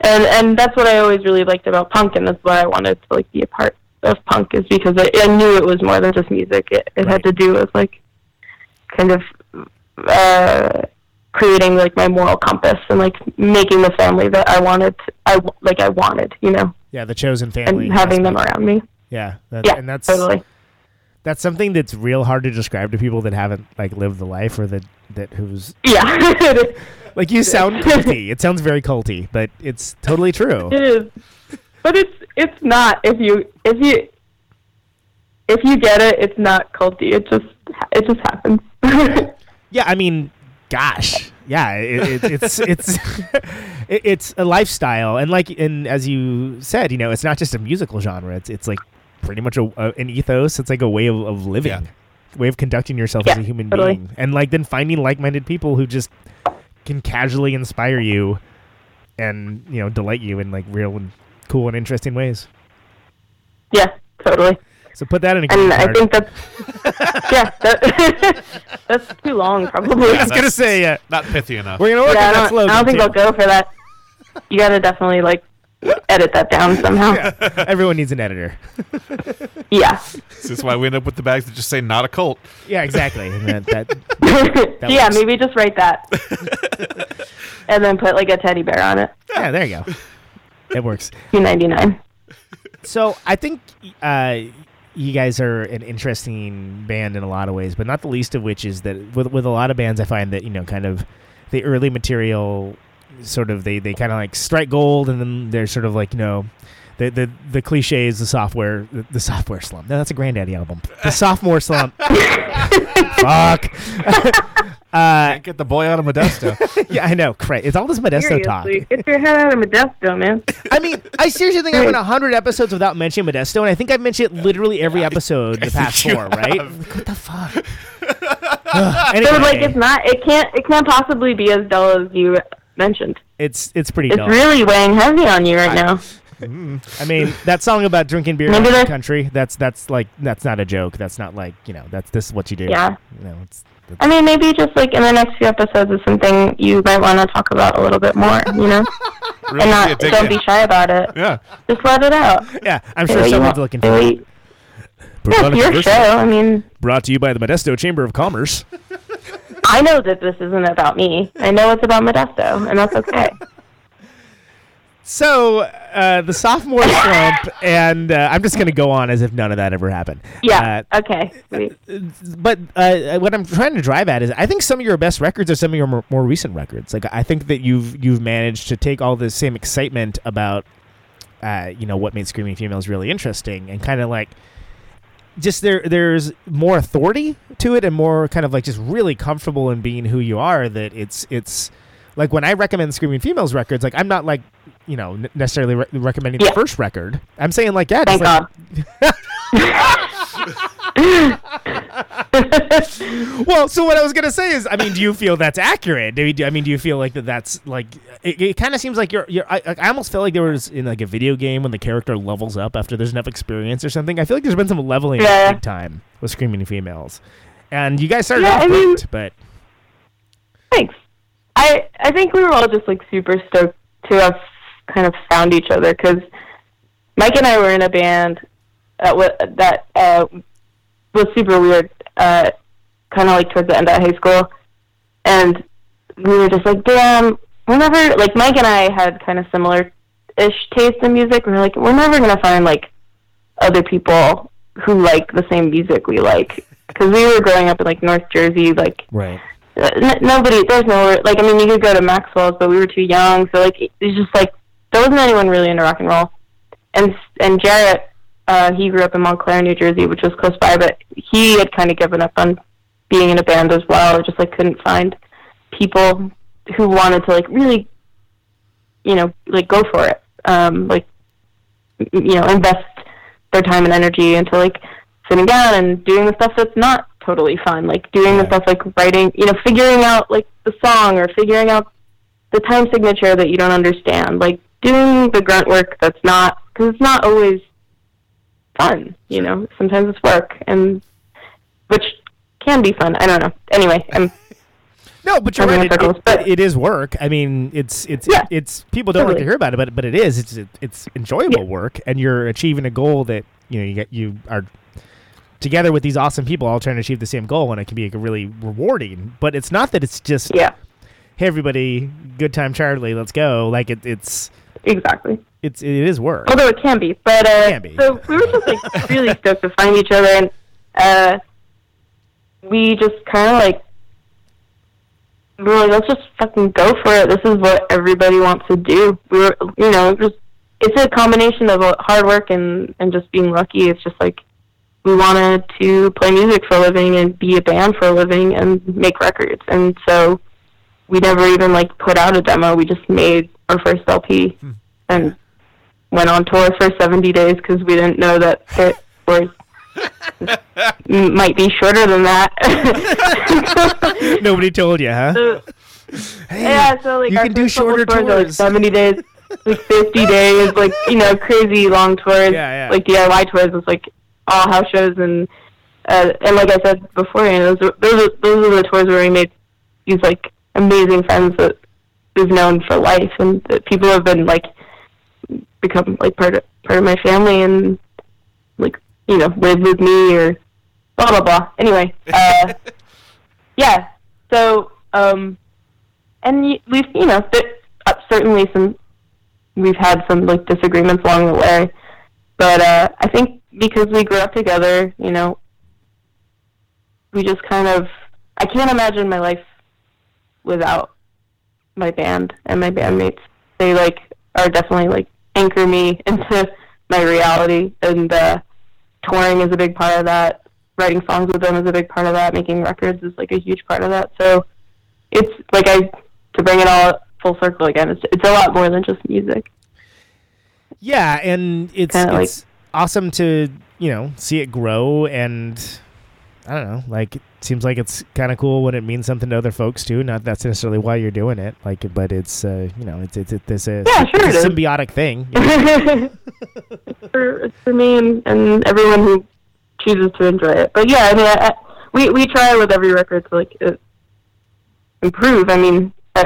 and and that's what I always really liked about punk, and that's why I wanted to like be a part of punk is because I, I knew it was more than just music. It, it Right. had to do with like kind of uh, creating like my moral compass and like making the family that I wanted. To, I like I wanted, you know, Yeah, the chosen family. and having them around me. Yeah. That, Yeah, and that's totally. that's something that's real hard to describe to people that haven't like lived the life or that that who's Yeah, like you sound culty. It sounds very culty, but it's totally true. it is. But it's it's not if you if you if you get it, it's not culty. It just it just happens. Yeah, I mean, gosh, yeah, it, it, it's it's it, it's a lifestyle, and like and as you said, you know, it's not just a musical genre. It's it's like pretty much a, a an ethos. It's like a way of, of living, Yeah. way of conducting yourself Yeah, as a human totally. being, and like then finding like-minded people who just can casually inspire you, and you know, delight you in like real and cool and interesting ways. yeah, totally. So put that in a green And I think that's yeah, that, that's too long probably. I was gonna say, uh, Not pithy enough. we're gonna work yeah, on I that don't, slogan. I don't think too. I'll go for that. You gotta definitely like edit that down somehow. Yeah. Everyone needs an editor. Yeah. This is why we end up with the bags that just say "not a cult." Yeah, exactly. And that, that yeah, works. maybe just write that. and then put like a teddy bear on it. yeah, there you go. It works. Two ninety nine. So I think uh, you guys are an interesting band in a lot of ways, but not the least of which is that with with a lot of bands, I find that you know, kind of the early material, sort of they they kind of like strike gold, and then they're sort of like you know. The, the the cliche is the software the, the software slump. No, that's a Grandaddy album. The sophomore slump. Fuck. uh, Get the boy out of Modesto. yeah, I know. Cra- It's all this Modesto talk. Get your head out of Modesto, man. I mean, I seriously think I've been hundred episodes without mentioning Modesto, and I think I've mentioned it literally every episode the past you four. Right? have. What the fuck? Ugh, anyway, So like it's not it can't it can't possibly be as dull as you mentioned. it's it's pretty It's dull. really weighing heavy on you right now. I mean, that song about drinking beer in Maybe the country. That's that's like that's not a joke. That's not like you know. That's this is what you do. Yeah. You know, it's, it's I mean, maybe just like in the next few episodes is something you might want to talk about a little bit more, you know, Really and not dick don't be shy about it. Yeah. Just let it out. yeah. I'm sure someone's looking for it. Yeah, your show. I mean, Brought to you by the Modesto Chamber of Commerce. I know that this isn't about me. I know it's about Modesto, and that's okay. So uh, the sophomore slump, and uh, I'm just gonna go on as if none of that ever happened. Yeah. Uh, okay. Sweet. but uh, what I'm trying to drive at is I think some of your best records are some of your more, more recent records. Like I think that you've you've managed to take all the same excitement about uh, you know what made Screaming Females really interesting and kind of like just there there's more authority to it and more kind of like just really comfortable in being who you are that it's it's like when I recommend Screaming Females records like I'm not like you know necessarily re- recommending Yeah. the first record I'm saying like yeah Thank like, God. well, so what I was gonna say is, I mean, do you feel that's accurate? Do you, do- I mean, do you feel like that? That's like it, it kind of seems like you're. you're I, I almost feel like there was in like a video game when the character levels up after there's enough experience or something. I feel like there's been some leveling Yeah. big time with screaming females, and you guys started Yeah, off I mean- great, but Thanks. I I think we were all just like super stoked to have kind of found each other because Mike and I were in a band that was that uh, was super weird. Uh, kind of like towards the end of high school, and we were just like, damn, we're never like Mike and I had kind of similar ish taste in music. We were like, we're never gonna find like other people who like the same music we like because we were growing up in like North Jersey, like right. uh, n- nobody there's no like i mean you could go to maxwell's but we were too young so like it's just like there wasn't anyone really into rock and roll. And and jarrett uh he grew up in montclair new jersey which was close by but he had kind of given up on being in a band as well or just like couldn't find people who wanted to like really you know like go for it um like you know invest their time and energy into like sitting down and doing the stuff that's not totally fun like doing the stuff like writing you know figuring out like the song or figuring out the time signature that you don't understand like doing the grunt work that's not because it's not always fun you know sometimes it's work and which can be fun i don't know anyway i'm No, but you're right. It, circles, it, but- it is work. I mean, it's it's Yeah, it's people don't like to hear about it, but but it is. It's it's enjoyable Yeah. work, and you're achieving a goal that you know you get you are together with these awesome people all trying to achieve the same goal, and it can be like, really rewarding. But it's not that it's just yeah hey everybody, good time, Charlie, let's go. Like it, it's exactly. It's it is work. although it can be but uh Can be. so we were just like really stoked to find each other and uh we just kind of like we were like let's just fucking go for it. This is what everybody wants to do. We were you know just it's a combination of uh, hard work and and just being lucky. It's just like we wanted to play music for a living and be a band for a living and make records. And so we never even like put out a demo. We just made our first lp and went on tour for 70 days because we didn't know that it was might be shorter than that. Nobody told you, huh? So- yeah, so like you can do shorter tours like 70 days, like 50 days, like you know, crazy long tours. Yeah, yeah. Like DIY tours was like all house shows and uh, and like I said before, you know, those are, those are those are the tours where we made these like amazing friends that we've known for life, and that people have been like become like part of part of my family and like you know live with me or blah blah blah. Anyway, uh, yeah. So um, and we've you know th- uh, certainly some we've had some like disagreements along the way, but uh, I think because we grew up together, you know, we just kind of I can't imagine my life without my band and my bandmates. They like are definitely like anchor me into my reality and uh touring is a big part of that. Writing songs with them is a big part of that. Making records is like a huge part of that. So it's like I to bring it all full circle again. It's it's a lot more than just music. Yeah, and it's Kinda like- it's awesome to you know see it grow, and I don't know, like seems like it's kind of cool when it means something to other folks too. Not that's necessarily why you're doing it, like, but it's uh, you know it's it's it's a, Yeah, sure it's it a is. symbiotic thing. you know? for for me and, and everyone who chooses to enjoy it. But yeah, I mean, I, I, we we try with every record to like uh, improve. I mean, I,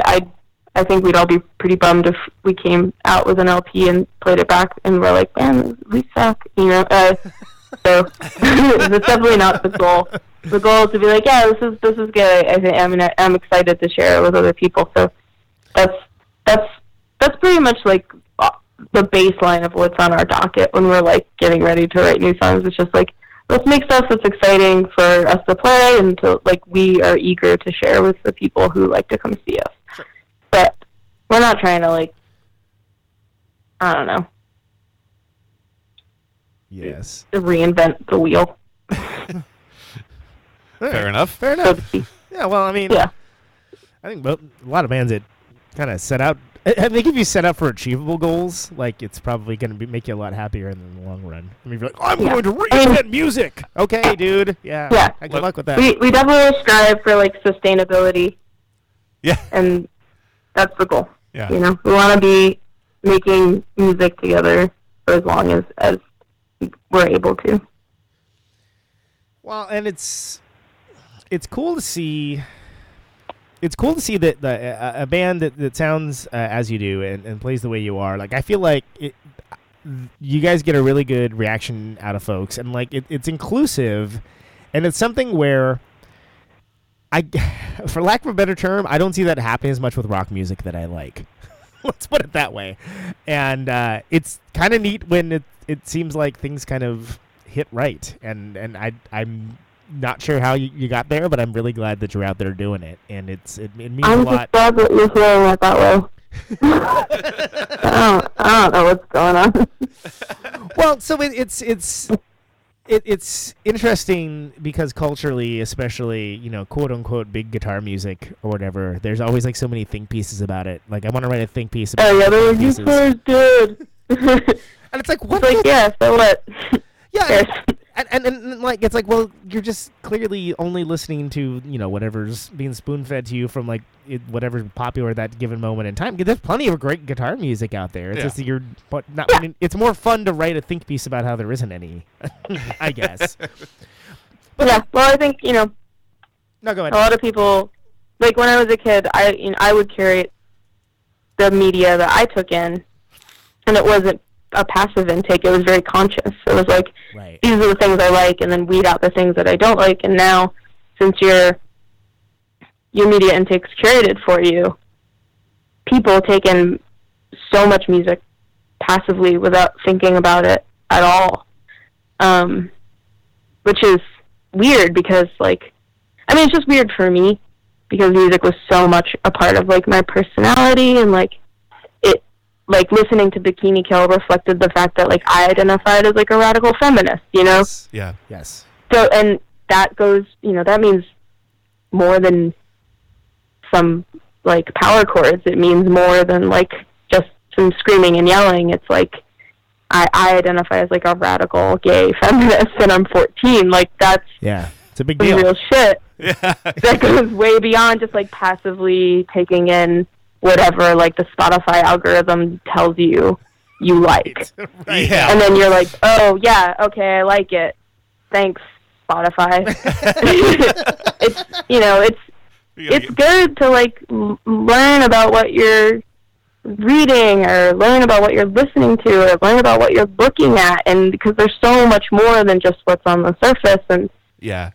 I I think we'd all be pretty bummed if we came out with an LP and played it back and we're like, man, we suck, you know. Uh, so it's definitely not the goal. The goal is to be like, yeah, this is this is good. I, think I mean I, I'm excited to share it with other people. So that's that's that's pretty much like uh, the baseline of what's on our docket when we're like getting ready to write new songs. It's just like let's make stuff that's exciting for us to play and to like we are eager to share with the people who like to come see us. But we're not trying to like I don't know yes, To reinvent the wheel. Fair enough. fair enough. Yeah, well, I mean, Yeah. I think a lot of bands that kind of set out I I think if you set up for achievable goals, like it's probably going to be make you a lot happier in the long run. I mean, you're like, I'm Yeah. going to I mean- reinvent music. Okay, dude. Yeah. Yeah. Good luck with that. We we definitely strive for like sustainability, Yeah. and that's the goal. Yeah. You know, we want to be making music together for as long as as we're able to. Well, and it's it's cool to see. It's cool to see that the a, band that, that sounds uh, as you do and, and plays the way you are. Like I feel like it, you guys get a really good reaction out of folks, and like it, it's inclusive, and it's something where I, for lack of a better term, I don't see that happening as much with rock music that I like. Let's put it that way, and uh, it's kind of neat when it it seems like things kind of hit right, and and I I'm not sure how you, you got there, but I'm really glad that you're out there doing it, and it's it, it means a I'm lot. just glad that you're hearing it that way. I don't I don't know what's going on. well, so it, it's it's it, it's interesting because culturally, especially you know, quote unquote, big guitar music or whatever. There's always like so many think pieces about it. Like I want to write a think piece about. It. Oh yeah, the the think guitar is. And it's like what? It's like yeah, so what? yeah, Yes. And, and, and, and, like it's like well, you're just clearly only listening to you know whatever's being spoon fed to you from like it, whatever's popular at that given moment in time. There's plenty of great guitar music out there. It's Yeah. just you're but not. I mean, it's more fun to write a think piece about how there isn't any. I guess. yeah. Well, I think you know No, go ahead. a lot of people like when I was a kid, I you know I would curate the media that I took in, and it wasn't a passive intake. It was very conscious. It was like Right. these are the things I like, and then weed out the things that I don't like. And now, since your your media intake's curated for you, people take in so much music passively without thinking about it at all, um, which is weird because like I mean, it's just weird for me because music was so much a part of like my personality and like like listening to Bikini Kill reflected the fact that like I identified as like a radical feminist, you know? Yes. Yeah. Yes. So and that goes, you know, that means more than some like power chords. It means more than like just some screaming and yelling. It's like I, I identify as like a radical gay feminist and I'm 14. Like that's Yeah. It's a big deal. real shit Yeah. that goes way beyond just like passively taking in whatever like the Spotify algorithm tells you you like. Yeah. And then you're like, "Oh, yeah, okay, I like it. Thanks, Spotify." it's you know, it's it's good to like learn about what you're reading or learn about what you're listening to or learn about what you're looking at and because there's so much more than just what's on the surface and yeah.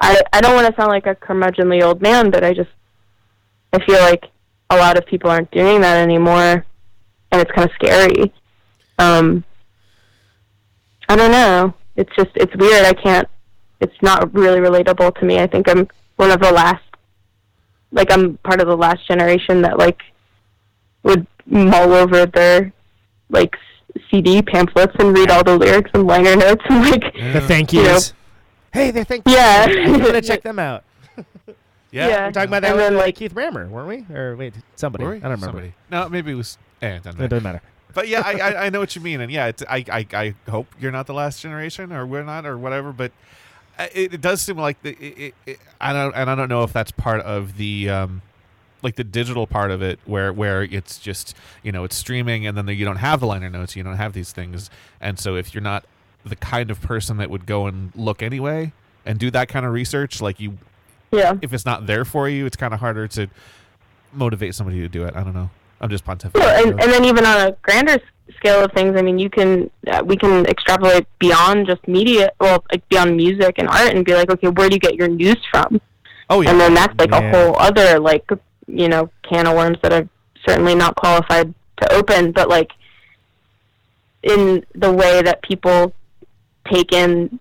I I don't want to sound like a curmudgeonly old man, but I just I feel like a lot of people aren't doing that anymore, and it's kind of scary. Um, I don't know. It's just it's weird. I can't. It's not really relatable to me. I think I'm one of the last. Like I'm part of the last generation that like would mull over their like CD pamphlets and read all the lyrics and liner notes and like The thank You know. yous. Hey, they thank Yeah. I'm gonna check them out. Yeah. Yeah. We're talking about that And with then, uh, like- Keith Brammer, weren't we? Or wait, somebody. We? I don't remember. Somebody. No, maybe it was. Eh, it doesn't It matter. doesn't matter. But yeah, I, I, I know what you mean, and yeah, it's, I, I I hope you're not the last generation, or we're not, or whatever. But uh, it, it does seem like the, it, it, it, I don't, and I don't know if that's part of the, um, like the digital part of it, where where it's just you know it's streaming, and then the, you don't have the liner notes, you don't have these things, and so if you're not the kind of person that would go and look anyway and do that kind of research, like you, yeah. if it's not there for you, it's kind of harder to motivate somebody to do it. I don't know. I'm just pontificating. Well, and, and then even on a grander scale of things, I mean, you can uh, we can extrapolate beyond just media, well, like beyond music and art, and be like, okay, where do you get your news from? oh yeah, And then that's like Yeah. a whole other like you know can of worms that are certainly not qualified to open, but like in the way that people take in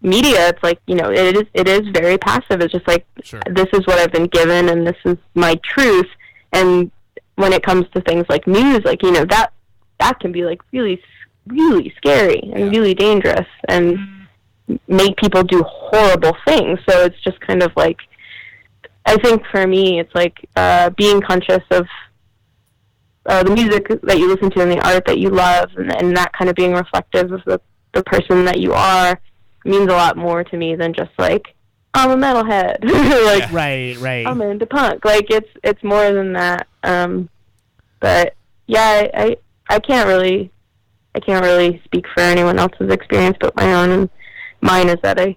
media, it's like you know it is it is very passive. It's just like Sure. this is what I've been given, and this is my truth. And when it comes to things like news, like you know that that can be like really really scary and Yeah. really dangerous and make people do horrible things. So it's just kind of like I think for me, it's like uh, being conscious of uh, the music that you listen to and the art that you love, and, and that kind of being reflective of the the person that you are means a lot more to me than just like I'm a metalhead. like Right, right. I'm into punk. Like it's it's more than that. Um, but yeah, I, I I can't really I can't really speak for anyone else's experience but my own. And mine is that I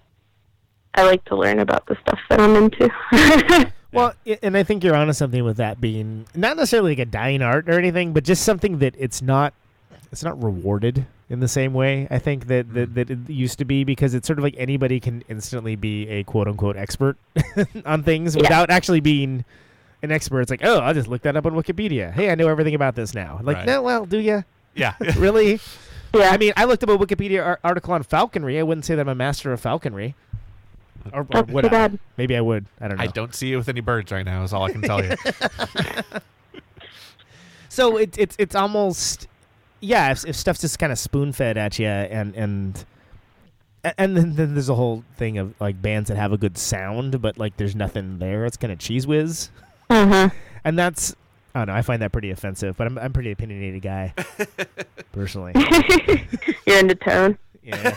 I like to learn about the stuff that I'm into. Well, and I think you're onto something with that being not necessarily like a dying art or anything, but just something that it's not it's not rewarded in the same way. I think that that, mm. that it used to be because it's sort of like anybody can instantly be a quote unquote expert on things Yeah. without actually being an expert. It's like, oh, I'll just look that up on Wikipedia. Hey, I know everything about this now. Like, Right. no, well, do you Yeah. really? yeah. I mean, I looked up a Wikipedia ar- article on falconry. I wouldn't say that I'm a master of falconry. Or, or would I? Maybe I would. I don't know. I don't see you with any birds right now. Is all I can tell you. So it's it's it's almost yeah. If, if stuff's just kind of spoon fed at you, and and and then, then there's a whole thing of like bands that have a good sound, but like there's nothing there. It's kind of cheese whiz, Mhm. and that's I don't know. I find that pretty offensive, but I'm I'm pretty opinionated guy personally. You're into tone. Yeah.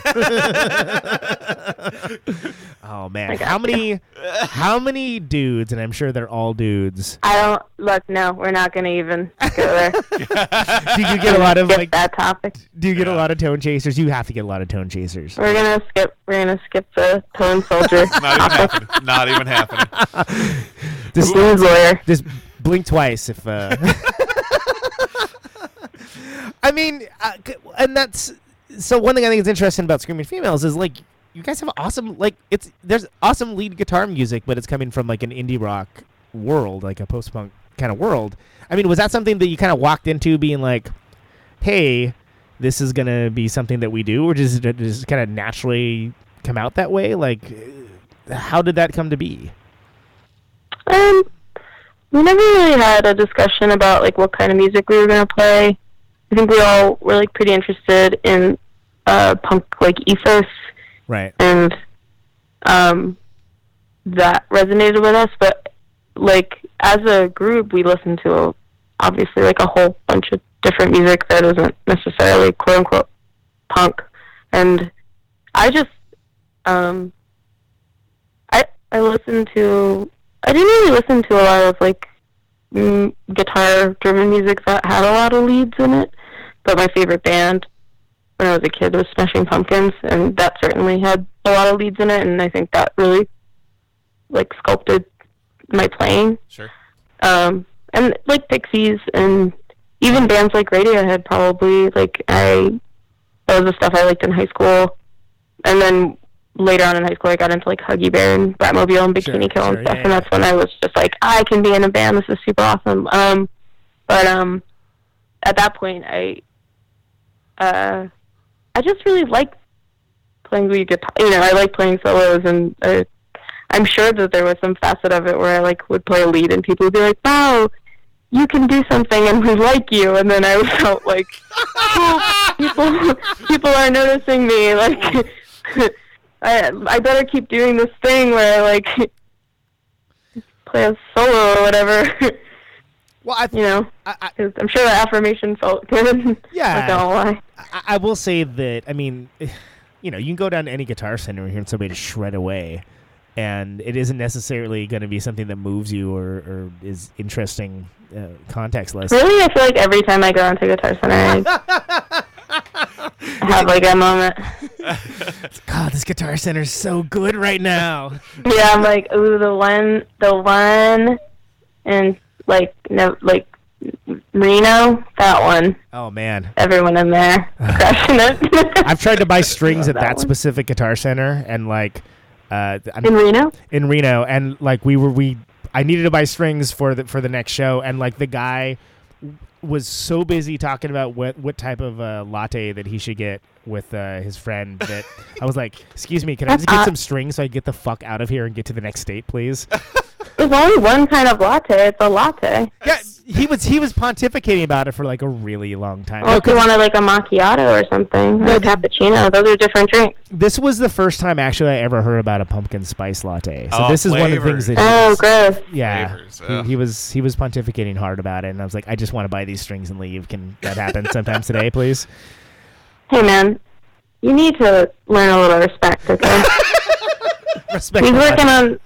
oh man, how many how many dudes, and I'm sure they're all dudes. I don't look. No, we're not going to even go there. Do you get a lot of Skip like? that topic. Do you get a lot of tone chasers? You have to get a lot of tone chasers. We're gonna skip. We're gonna skip the tone soldier. Not even happening. Not even happening. Just, Smooth lawyer. just blink twice if. Uh... I mean, uh, and that's so. One thing I think is interesting about screaming females is like you guys have awesome like it's there's awesome lead guitar music, but it's coming from like an indie rock world, like a post punk kind of world. I mean, was that something that you kind of walked into being like, hey, this is gonna be something that we do, or it just kind of naturally come out that way? Like, how did that come to be? Um, we never really had a discussion about like what kind of music we were gonna play. I think we all were like pretty interested in uh, punk like ethos, Right. and um, that resonated with us. But like as a group, we listened to obviously like a whole bunch of different music that isn't necessarily quote unquote punk, and I just um, I I listened to I didn't really listen to a lot of like guitar driven music that had a lot of leads in it, but my favorite band when I was a kid was Smashing Pumpkins, and that certainly had a lot of leads in it, and I think that really like sculpted my playing. Sure. Um, and like Pixies and even bands like Radiohead probably like I that was the stuff I liked in high school, and then later on in high school I got into like Huggy Bear and Bratmobile and Sure, Bikini Kill sure, and stuff, yeah, and that's when I was just like I can be in a band. This is super awesome. Um, but um, at that point I uh, I just really like playing lead guitar. You know, I like playing solos, and uh, I'm sure that there was some facet of it where I like would play a lead, and people would be like, "Wow, you can do something, and we like you." And then I felt like, oh, people, people are noticing me. Like, I, I better keep doing this thing where I like play a solo or whatever. Well, I, you know, I, I'm sure the affirmation felt good. Yeah. Not gonna lie. I, I will say that I mean, you know, you can go down to any guitar center and hear somebody shred away, and it isn't necessarily going to be something that moves you or, or is interesting uh, contextless. Really, I feel like every time I go into a Guitar Center, I have like a moment. God, this guitar center is so good right now. Yeah, I'm like, ooh, the one, the one, and like, no, like Reno, that one. Oh man, Everyone in there crushing it. I've tried to buy strings at that that specific guitar center, and like, uh, in Reno. in Reno, and like we were we I needed to buy strings for the for the next show, and like the guy was so busy talking about what what type of uh, latte that he should get with uh, his friend that I was like, "Excuse me, can I just get some strings so I can get the fuck out of here and get to the next state, please?" There's only one kind of latte. It's a latte. yeah, he was he was pontificating about it for like a really long time. Well, No, if you 'cause wanted like a macchiato or something, or a cappuccino, those are different drinks. this was the first time actually I ever heard about a pumpkin spice latte. So Oh, this is one of the things that Oh, he was- gross. yeah Flavors, he, ugh. he was he was pontificating hard about it, and I was like, I just want to buy these strings and leave. Can that happen sometime today, please? Hey, man, you need to learn a little respect, okay? Respect. he's working on.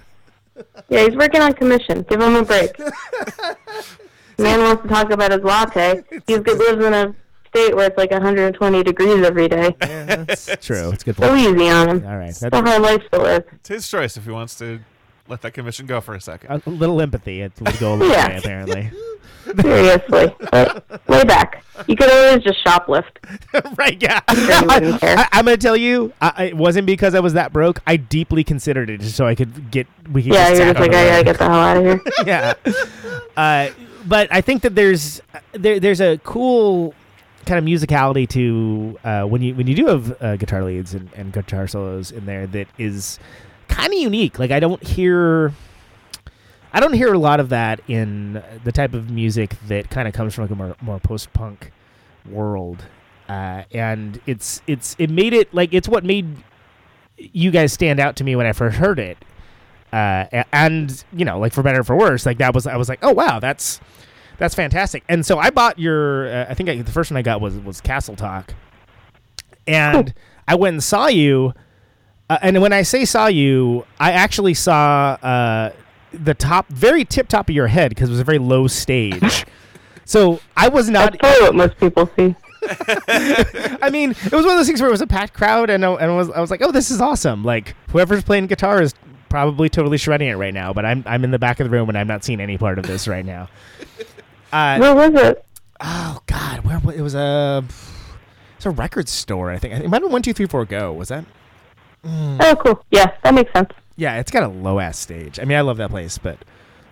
Yeah, he's working on commission. Give him a break. Man wants to talk about his latte. He lives in a state where it's like 120 degrees every day. Yeah, that's true. It's a good. Go Point. easy on him. All right, It's a hard life to live. It's his choice if he wants to let that commission go for a second. a little empathy. It would go a long Yeah. way, apparently. Seriously. But lay back. You could always just shoplift. right? Yeah. you. I, am gonna tell you, I, I- it wasn't because I was that broke. I deeply considered it just so I could get. We could Yeah, get you're just like, I gotta get the hell out of here. yeah. Uh, but I think that there's there, there's a cool kind of musicality to uh, when you when you do have uh, guitar leads and, and guitar solos in there that is kind of unique. Like I don't hear. I don't hear a lot of that in the type of music that kind of comes from like a more, more post-punk world, uh, and it's it's it made it like it's what made you guys stand out to me when I first heard it uh, and you know, like for better or for worse, like that was I was like, oh wow, that's that's fantastic. And so I bought your, uh, I think I, the first one I got was was Castle Talk, and I went and saw you. Uh, and when I say saw you, I actually saw uh, the top, very tip top of your head because it was a very low stage. so I was not. That's probably what most people see. I mean, it was one of those things where it was a packed crowd, and I, and I was I was like, oh, this is awesome. Like whoever's playing guitar is probably totally shredding it right now, but I'm I'm in the back of the room and I'm not seeing any part of this right now. Uh, Where was it? oh God, where it was a it's a record store. I think I think it might have been one two three four go. Was that? Oh, cool. Yeah, that makes sense. Yeah, it's got a low ass stage. I mean, I love that place, but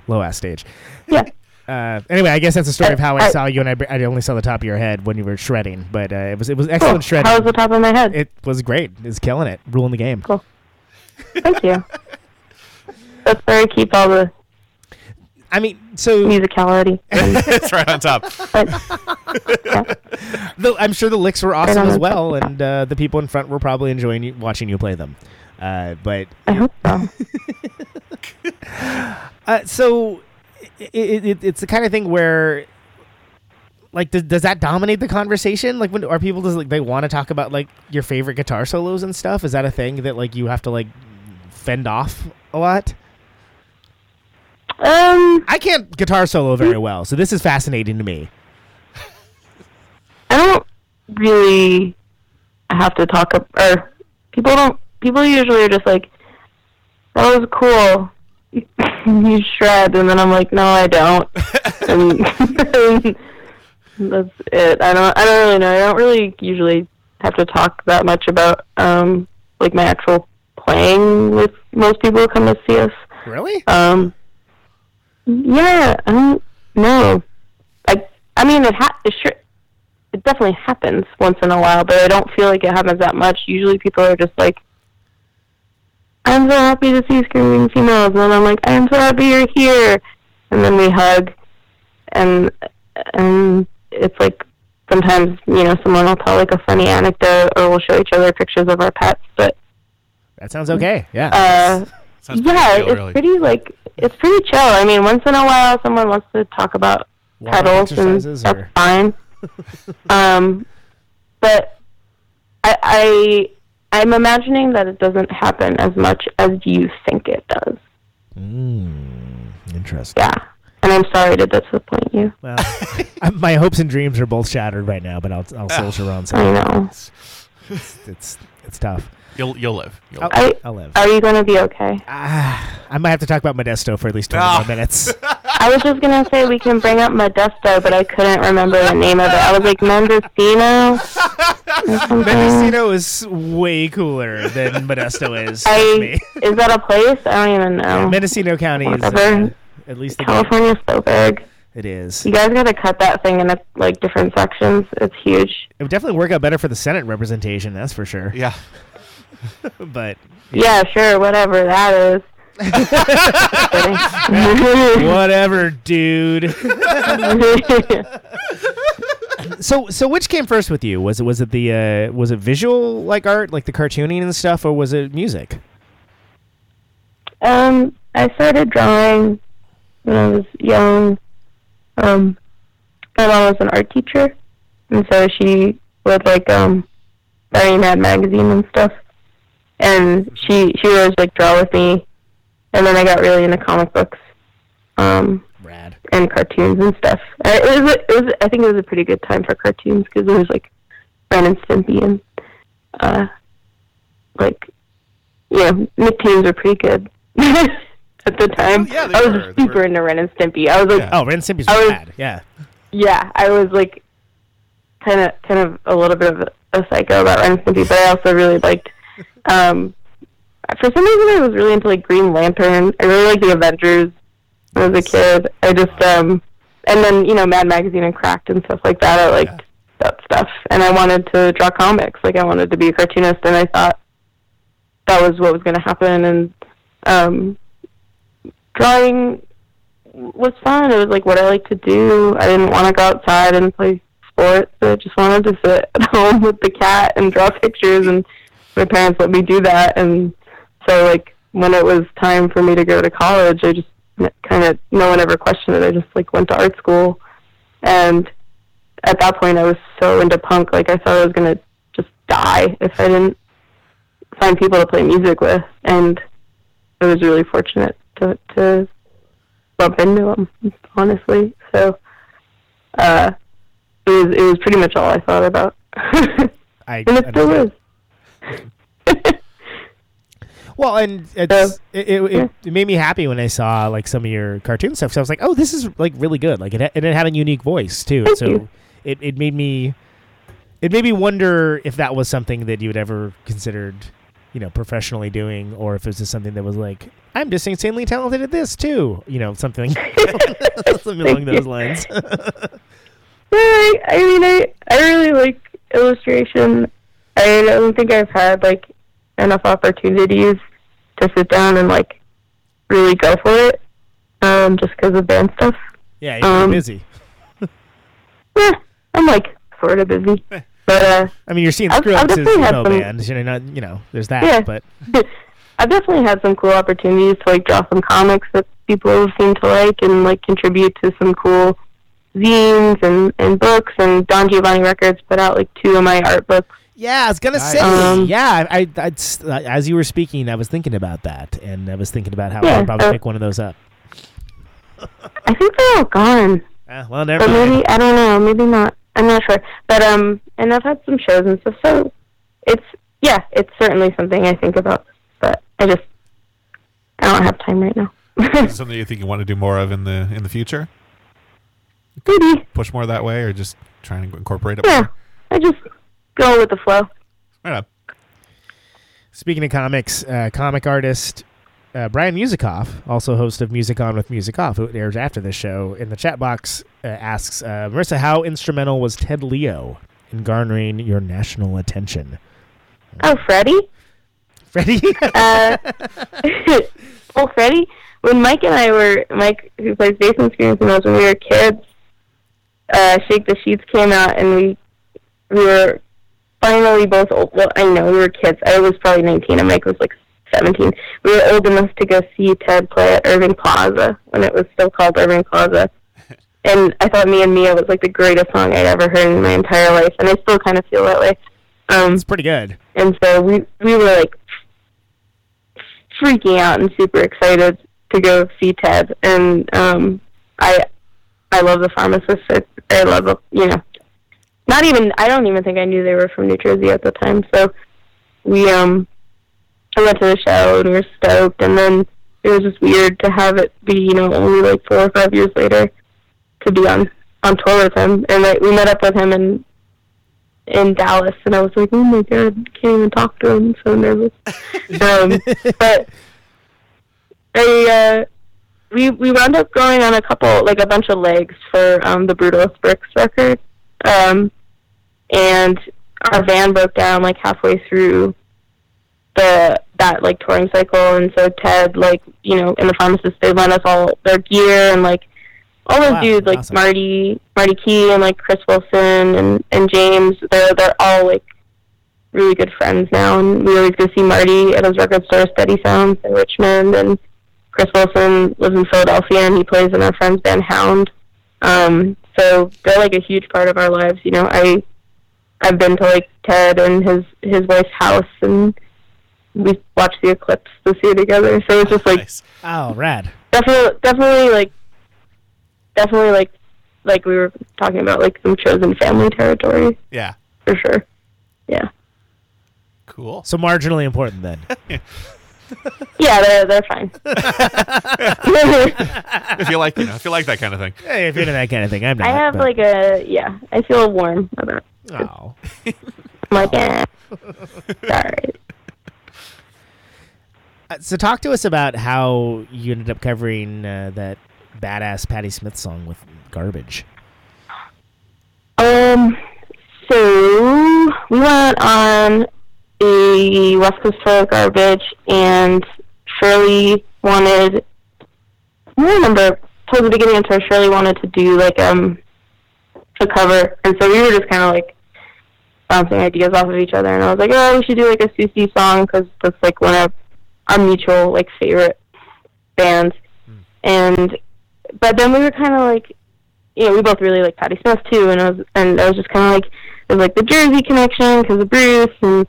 low ass stage. Yeah. Uh, anyway, I guess that's the story of how I I- saw you, and I, I only saw the top of your head when you were shredding, but uh, it was it was excellent Cool. shredding. How was the top of my head? It was great. It's killing it, ruling the game. Cool. Thank you. That's where I keep all the I mean, so musicality. it's right on top. But, the, I'm sure the licks were awesome on as well, and uh, the people in front were probably enjoying you, watching you play them. Uh, but I hope so. uh, so it, it, it, it's the kind of thing where, like, does, does that dominate the conversation? Like, when are people just like they want to talk about like your favorite guitar solos and stuff? Is that a thing that like you have to like fend off a lot? Um, I can't guitar solo very well, so this is fascinating to me. I don't really have to talk up, or people don't. People usually are just like, "That was cool." you shred, and then I'm like, "No, I don't." and that's it. I don't. I don't really know. I don't really usually have to talk that much about um like my actual playing with most people who come to see us. Really? Um, yeah, I don't know. I I mean, it ha- it sure it definitely happens once in a while, but I don't feel like it happens that much. Usually, people are just like, "I'm so happy to see screaming females," and then I'm like, "I'm so happy you're here," and then we hug, and and it's like sometimes you know someone will tell like a funny anecdote, or we'll show each other pictures of our pets, but That sounds okay. Yeah. uh, Sounds pretty yeah, chill, it's really. pretty like it's pretty chill. I mean, once in a while, someone wants to talk about Water pedals, and that's or- fine. um, but I, I I'm imagining that it doesn't happen as much as you think it does. Mm, interesting. Yeah, and I'm sorry to disappoint you. Well, I- my hopes and dreams are both shattered right now, but I'll I'll soldier on. I So know. it's, it's it's tough. You'll you'll live. You'll I'll, I- I'll live. Are you gonna be okay? Ah, I might have to talk about Modesto for at least twenty Ah. more minutes. I was just gonna say we can bring up Modesto, but I couldn't remember the name of it. I was like Mendocino. Mendocino is way cooler than Modesto is. I me. is that a place? I don't even Yeah, know. Mendocino County is uh, at least the California's so big. It is. You guys gotta cut that thing into like different sections. It's huge. It would definitely work out better for the Senate representation, that's for sure. yeah. But Yeah, sure, whatever that is. Whatever, dude. so so which came first with you? Was it was it the uh, was it visual like art, like the cartooning and stuff, or was it music? um, I started drawing when I was young. Um, my mom was an art teacher, and so she would like um, buy me Mad magazine and stuff. And she she would always like draw with me, and then I got really into comic books. Um, Rad. and cartoons and stuff. Uh, It was, it was, I think it was a pretty good time for cartoons because there was like Ren and Stimpy and uh, like you know Nicktoons were pretty good at the time. yeah, they I was were. Super were- into Ren and Stimpy. I was like, Oh, Ren and Stimpy's I was- rad. Yeah. yeah, I was like kind of kind of a little bit of a, a psycho about Ren and Stimpy, but I also really liked. Um, for some reason, I was really into like Green Lantern. I really liked the Avengers when I was a kid. I just um, and then you know Mad Magazine and Cracked and stuff like that. I liked that stuff, and I wanted to draw comics. Like I wanted to be a cartoonist, and I thought that was what was going to happen. And um, drawing was fun. It was like what I like to do. I didn't want to go outside and play sports. I just wanted to sit at home with the cat and draw pictures. And my parents let me do that. And so, like when it was time for me to go to college, I just kind of no one ever questioned it. I just like went to art school, and at that point, I was so into punk. Like I thought I was gonna just die if I didn't find people to play music with. And I was really fortunate to to bump into them, honestly. So uh, it was it was pretty much all I thought about, and I, it still is. Well, and it's, it, it, it, it made me happy when I saw like some of your cartoon stuff. So I was like, oh, this is like really good. Like it, ha- and it had a unique voice too. Thank so you. it, it made me it made me wonder if that was something that you had ever considered, you know, professionally doing, or if it was just something that was like, I'm just insanely talented at this too. You know, something something along those lines. Yeah, I, I mean, I I really like illustration. I don't think I've had like enough opportunities to sit down and like really go for it, um, just because of band stuff. yeah, you're Um, busy. Yeah, I'm like sort of busy, but uh, I mean, you're seeing I've- screw I've as you know, some- bands. You know, not you know, there's that. Yeah. But I've definitely had some cool opportunities to like draw some comics that people seem to like and like contribute to some cool zines and, and books and Don Giovanni Records put out like two of my art books. Yeah, I was gonna Nice. say. Um, yeah, I, I, I'd s- uh, as you were speaking, I was thinking about that, and I was thinking about how Yeah, I'd probably uh, pick one of those up. I think they're all gone. Ah, well, never But maybe I don't know, maybe not. I'm not sure. But um and I've had some shows and stuff, so it's yeah, it's certainly something I think about. But I just I don't have time right now. Is something you think you want to do more of in the in the future? maybe. Push more that way, or just trying to incorporate it Yeah. more? I just go with the flow. Right on. Speaking of comics, uh, comic artist uh, Brian Musikoff, also host of Music On with Music Off, who airs after this show, in the chat box uh, asks uh, Marissa, how instrumental was Ted Leo in garnering your national attention? Oh, Freddie? Freddie? uh, well, Freddie, when Mike and I were, Mike, who plays bass and screams and those when we were kids, uh, Shake the Sheets came out and we, we were finally both old. Well, I know we were kids. I was probably 19 and Mike was like 17. We were old enough to go see Ted play at Irving Plaza when it was still called Irving Plaza. And I thought Me and Mia was like the greatest song I'd ever heard in my entire life, and I still kind of feel that way. Um, it's pretty good. and so we we were like freaking out and super excited to go see Ted. And um, I I love the pharmacist. I, I love you know not even I don't even think I knew they were from New Jersey at the time. So we um I went to the show and we were stoked. And then it was just weird to have it be you know only like four or five years later to be on on tour with him. And I, we met up with him in in Dallas, and I was like, oh my god, can't even talk to him. I'm so nervous. um, but I, uh, we we wound up going on a couple, like a bunch of legs for um, the Brutalist Bricks record, um, and our van broke down like halfway through the that like touring cycle, and so Ted, like you know, and the pharmacist, they lent us all their gear and like all those Wow, dudes, like awesome. Marty, Marty Key, and like Chris Wilson and and James. They're they're all like really good friends now, and we always go see Marty at his record store, Steady Sounds in Richmond, and Chris Wilson lives in Philadelphia, and he plays in our friend's band Hound. Um, so they're like a huge part of our lives. You know, I I've been to like Ted and his his wife's house, and we watched the eclipse this year together. So it's just like Nice. Oh, rad. definitely definitely like definitely like like we were talking about like some chosen family territory Yeah. for sure. Yeah. Cool. So marginally important then. Yeah, they're they're fine. if you like, you know, if you like that kind of thing. hey, if you're into that kind of thing, I'm not. I have but- like a yeah. I feel warm about. Oh. Like, eh. Sorry. Uh, So talk to us about how you ended up covering uh, that badass Patti Smith song with Garbage. Um. So we went on a West Coast tour of garbage, and Shirley wanted. I remember towards the beginning of the tour, Shirley wanted to do like um a cover, and so we were just kind of like bouncing ideas off of each other, and I was like, oh, we should do like a Siouxsie song because that's like one of our mutual like favorite bands, and but then we were kind of like you know, we both really like Patti Smith too, and I was and I was just kind of like it was like the Jersey connection because of Bruce, and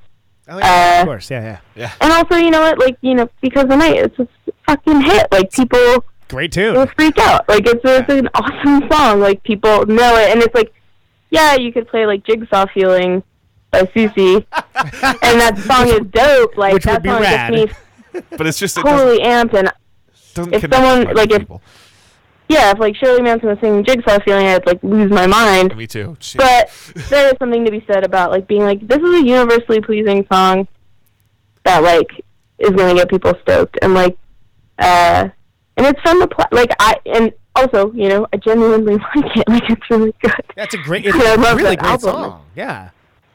Oh yeah, Uh, of course, yeah, yeah. yeah. and also you know what, like you know because the night it's a fucking hit, like people Great tune. Will tune. freak out, like it's, it's an awesome song, like people know it, and it's like yeah, you could play like Jigsaw Feeling by Siouxsie, and that song is dope, like Which would that be song rad. gets me But it's just it doesn't, totally amped, and doesn't if someone- with a bunch like, if- people. yeah, if like Shirley Manson was singing Jigsaw Feeling, I'd like lose my mind. Me too. Shit. but there is something to be said about like being like this is a universally pleasing song that like is going to get people stoked and like uh and it's fun to play like i and also you know i genuinely like it like it's really good That's a great, it's a really great album. song. Yeah.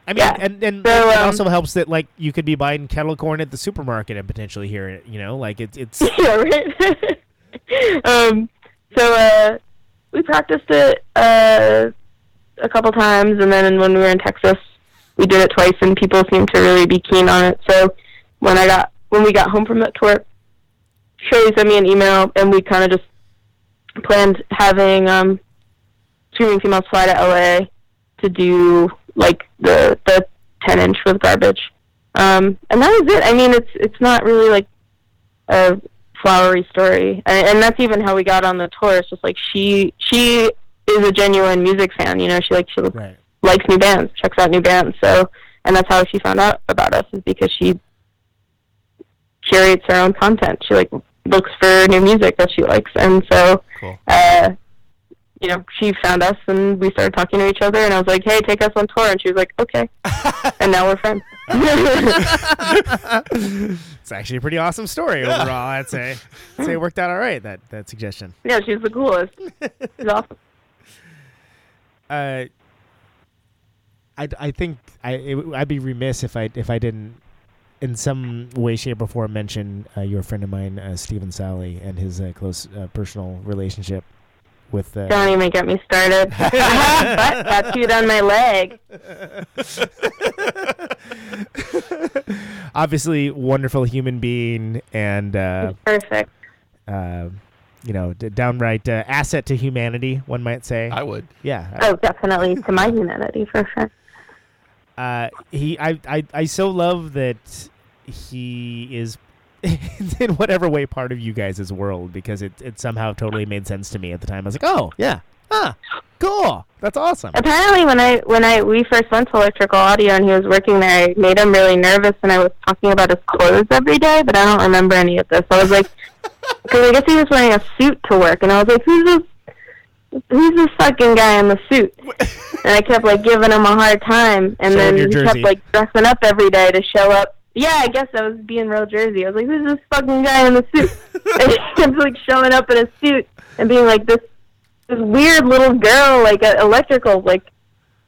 I mean, Yeah. and and So, it um, also helps that like you could be buying kettle corn at the supermarket and potentially hear it. You know, like it's it's yeah right um so uh we practiced it uh a couple times and then when we were in texas we did it twice and people seemed to really be keen on it so when i got when we got home from that tour Shirley sent me an email and we kind of just planned having um screaming females fly to la to do like the the 10 inch with garbage. Um and that was it. I mean it's it's not really like a flowery story. And, and that's even how we got on the tour. It's just like she she is a genuine music fan you know? She like she right. likes new bands checks out new bands. So and that's how she found out about us is because she curates her own content. She like looks for new music that she likes and so Cool. uh you know she found us and we started talking to each other and i was like hey take us on tour and she was like okay and now we're friends It's actually a pretty awesome story overall. I'd say. I'd say it worked out all right. That that suggestion. yeah she's the coolest she's awesome Uh, I, I think I it, I'd be remiss if I if I didn't in some way, shape, or form mention uh, your friend of mine, uh, Stephen Sally, and his uh, close uh, personal relationship with. Uh, Don't even get me started. I have butt tattooed on my leg. obviously, wonderful human being and uh, Perfect. uh, you know d- downright uh, asset to humanity. One might say. I would. yeah. Oh, definitely to my humanity for sure. uh, he I, I I so love that he is in whatever way part of you guys' world because it, it somehow totally made sense to me at the time. I was like, oh yeah, ah, cool, that's awesome. Apparently, when I when I we first went to Electrical Audio and he was working there, I made him really nervous, and I was talking about his clothes every day, but I don't remember any of this. I was like, because I guess he was wearing a suit to work, and I was like, who's this? Who's this fucking guy in the suit? And I kept like giving him a hard time, and Showing then he jersey. kept like dressing up every day to show up. Yeah, I guess I was being real Jersey. I was like, who's this fucking guy in the suit? and he kept like showing up in a suit and being like this this weird little girl, like uh, electrical, like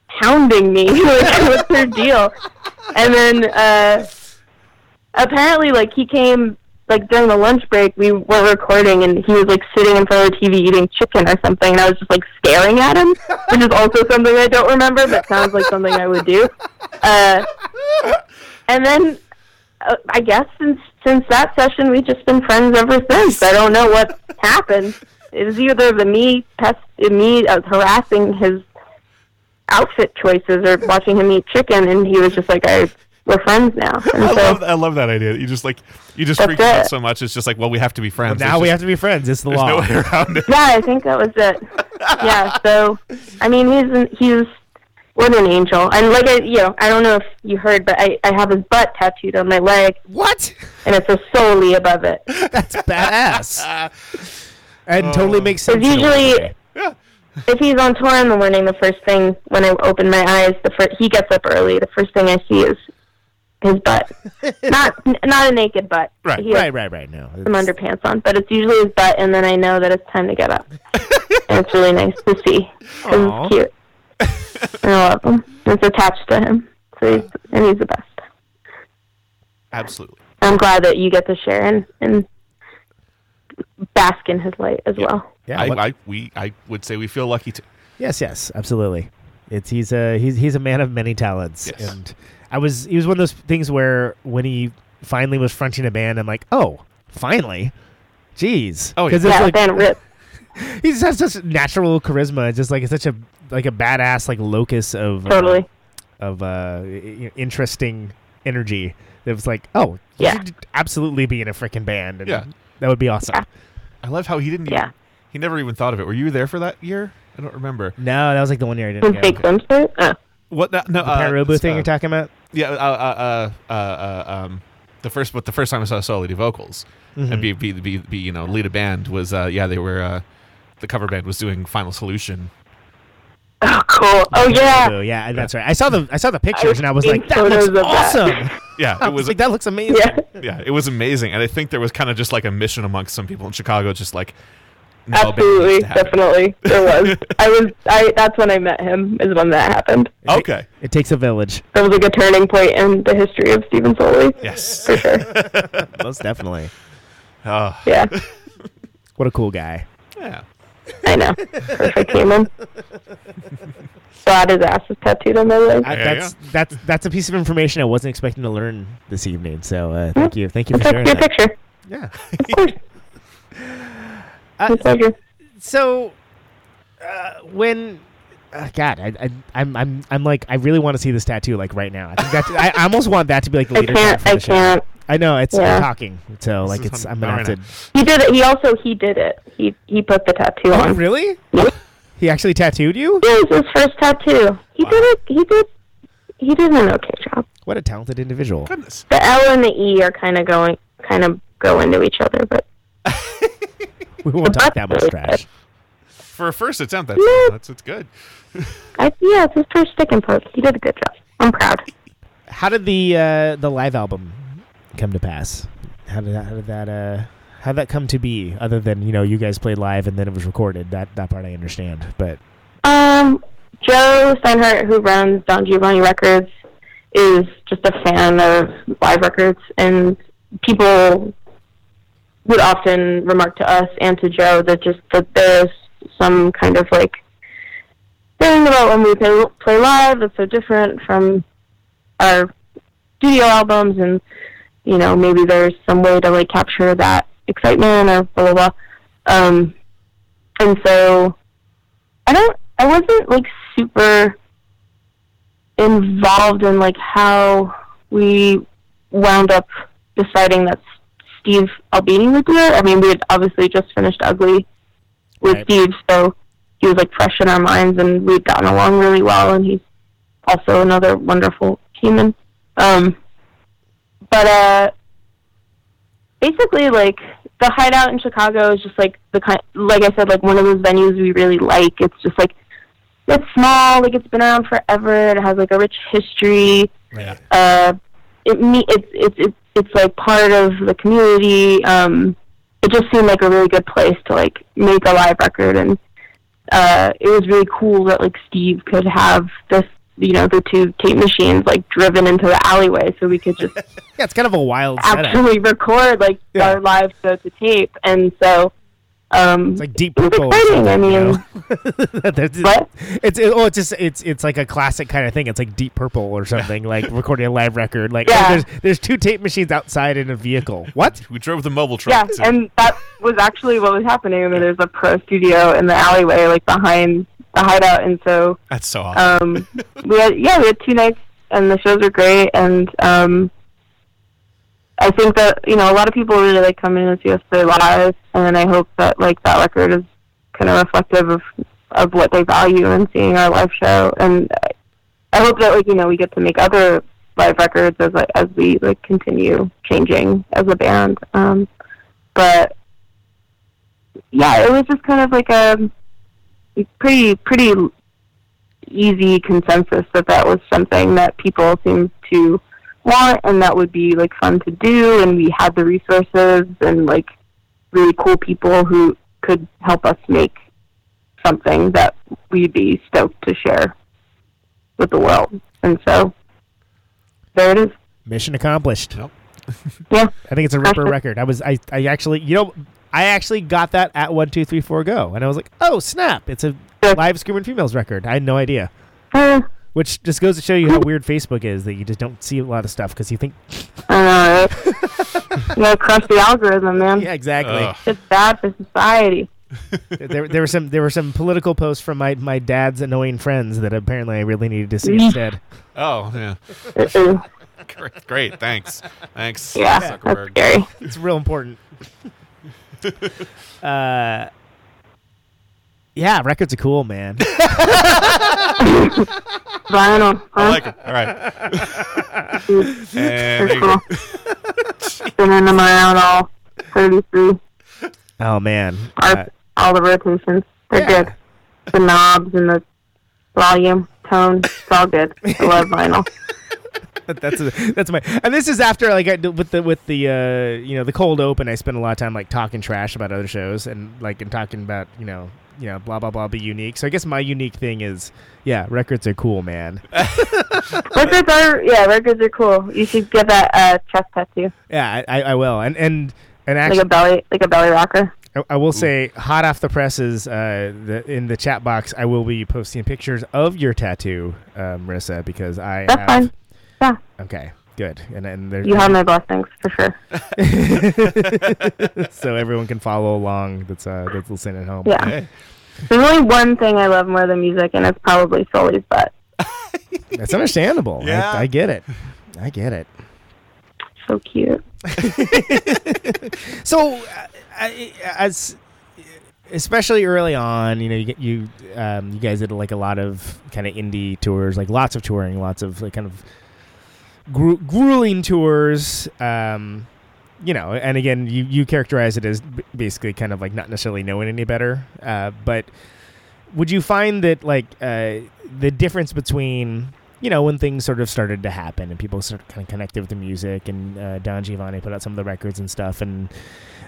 hounding me. like, what's her deal? And then uh, apparently, like he came like during the lunch break, we were recording, and he was like sitting in front of the TV eating chicken or something, and I was just like staring at him, which is also something I don't remember, but sounds like something I would do. Uh, and then uh, I guess since since that session, we've just been friends ever since. I don't know what happened. It was either the me pest me uh, harassing his outfit choices or watching him eat chicken, and he was just like, "I we're friends now." And I so love I love that idea. You just like you just That's freak out so much. It's just like, well, we have to be friends. now There's we just- have to be friends. It's the There's law. no way around it. yeah, I think that was it. Yeah, so I mean, he's an- he's what an angel, and like I, you know, I don't know if you heard, but I I have his butt tattooed on my leg, What? and it's says solely above it. That's badass. and totally makes sense. Because in a way. usually, Yeah. if he's on tour in the morning, the first thing when I open my eyes, the first he gets up early. The first thing I see is his butt, not not a naked butt. Right, He Right, right, right. No. some it's- underpants on, but it's usually his butt, and then I know that it's time to get up. and it's really nice to see. Aw. It's cute. And I love him. It's attached to him, so he's and he's the best. Absolutely. I'm glad that you get to share and and bask in his light as well. Yeah. I, I we I would say we feel lucky to. Yes, yes, absolutely. It's he's a he's he's a man of many talents, Yes. and I was he was one of those things where when he finally was fronting a band, I'm like, oh, finally, jeez, Oh, yeah. because Yeah, it's like Van Rip. he just has such natural charisma, just like it's such a like a badass like locus of uh, Totally. of uh, i- i- interesting energy. That was like, oh, you Yeah. should absolutely be in a freaking band, and Yeah. that would be awesome. Yeah. I love how he didn't. Yeah. Even, he never even thought of it. Were you there for that year? I don't remember. No, that was like the one year I didn't go. fake swimsuit. Oh. What? No, no The uh, Pere Ubu this, thing uh, you're talking about? Yeah. Uh, uh, uh, uh, uh, um, the first, but the first time I saw Solo do vocals Mm-hmm. and be, be be be you know lead a band was uh yeah they were uh the cover band was doing Final Solution. Oh, cool. Oh yeah. Pere Ubu, yeah, that's right. I saw the I saw the I pictures was and I was like, that looks of that. awesome. Yeah, it was was like, that looks amazing. Yeah. yeah it was amazing and I think there was kind of just like a mission amongst some people in Chicago just like no, Absolutely, needs to definitely, there was. I was. I. That's when I met him. Is when that happened. Okay. It takes a village, That was like a turning point in the history of Stephen Foley. Yes. For sure. most definitely. Oh, Yeah. What a cool guy. yeah. I know. Perfect human. Glad his ass is tattooed on my leg. I, Yeah, that's that's that's a piece of information I wasn't expecting to learn this evening. So uh, thank you, thank you for took sharing your that. picture. Yeah. Of course. Uh, My pleasure. so uh, when uh, God, I, I I'm I'm I'm like I really want to see this tattoo like right now. I think that I, I almost want that to be like the I leader can't. for I the show. can't. I know it's Yeah. Talking, so like it's I'm gonna have to. He did it. He also he did it. He he put the tattoo Oh on. really? Yep. He actually tattooed you? It was his first tattoo. He did it. He did. He did an okay job. What a talented individual. Goodness. The L and the E are kind of going, kind of go into each other, but We won't talk that much trash. For a first attempt, that's that's it's good. I yeah, it's his first stick and poke. He did a good job. I'm proud. How did the uh, the live album come to pass? How did that, how did that uh how that come to be? Other than you know you guys played live and then it was recorded. That that part I understand. But Um, Joe Steinhardt, who runs Don Giovanni Records, is just a fan of live records, and people would often remark to us and to Joe that just that there's some kind of like thing about when we play, play live that's so different from our studio albums, and you know maybe there's some way to like capture that excitement or blah blah blah. Um, and so I don't. I wasn't like super involved in like how we wound up deciding that Steve Albini would do it. I mean, we had obviously just finished Ugly with Right. Steve, so he was like fresh in our minds, and we'd gotten along really well. And he's also another wonderful human. Um, but uh, basically, like the hideout in Chicago is just like the kind, like I said, like one of those venues we really like. It's just like it's small, like it's been around forever. It has like a rich history. Yeah. Uh, it me it's it's it's it's like part of the community. Um, it just seemed like a really good place to like make a live record, and uh, it was really cool that like Steve could have this you know the two tape machines like driven into the alleyway so we could just Yeah, it's kind of a wild setup. actually record like Yeah. our live show to tape and so um It's like Deep Purple. or exciting. I something, you mean, know? There's- What? It's it, oh, it's just it's it's like a classic kind of thing. It's like Deep Purple or something, like recording a live record. Like oh, there's there's two tape machines outside in a vehicle. What? We drove the mobile yeah, truck. too. and that was actually what was happening. I mean, there's a pro studio in the alleyway, like behind the hideout, and so That's so awesome. um, we had yeah, we had two nights, and the shows were great, and um, I think that you know a lot of people really like coming and see us play live, and I hope that like that record is kind of reflective of of what they value in seeing our live show, and I- I hope that like you know we get to make other live records as like, as we like continue changing as a band. Um, but yeah, it was just kind of like a pretty pretty easy consensus that that was something that people seemed to want and that would be like fun to do and we had the resources and like really cool people who could help us make something that we'd be stoked to share with the world and so there it is Mission accomplished. Yep. yeah I think it's a ripper record. I was I I actually you know I actually got that at one two three four go, and I was like, oh snap! It's a live Screaming Females record. I had no idea. Uh, Which just goes to show you how weird Facebook is that you just don't see a lot of stuff because you think, I know, right? you gotta crush the algorithm man yeah, exactly. Ugh. it's bad for society there, there were some there were some political posts from my, my dad's annoying friends that apparently I really needed to see instead. oh yeah. Great, great. Thanks. Thanks. yeah that's scary It's real important. Uh, yeah, records are cool, man. vinyl huh? I like it. All right. and there you cool. go. Spinning them around all 33, oh man, all, Uh, all the rotations. They're yeah. good. The knobs and the volume, tone, it's all good. I love vinyl. that's a, that's my and this is after like I, with the with the uh you know the cold open I spent a lot of time like talking trash about other shows and like and talking about you know you know blah blah blah be unique so I guess my unique thing is yeah records are cool man Records are, yeah, records are cool. You should get that uh, chest tattoo, yeah I, I, I will and and and actually like a belly, like a belly rocker. I, I will say hot off the presses uh the, in the chat box I will be posting pictures of your tattoo uh, Marissa because I That's have fine. Yeah, okay good and and there's you have my blessings for sure. so everyone can follow along that's uh that's listening at home Yeah. Hey. There's only one thing I love more than music, and it's probably Sully's butt. That's understandable. Yeah. I, I get it. I get it. So cute. So, uh, I, as especially early on, you know, you you um, you guys did like a lot of kind of indie tours, like lots of touring, lots of like kind of gru- grueling tours. Um, you know, and again, you you characterize it as basically kind of like not necessarily knowing any better, uh, but would you find that like uh, the difference between you know when things sort of started to happen and people sort of kind of connected with the music and uh, Don Giovanni put out some of the records and stuff and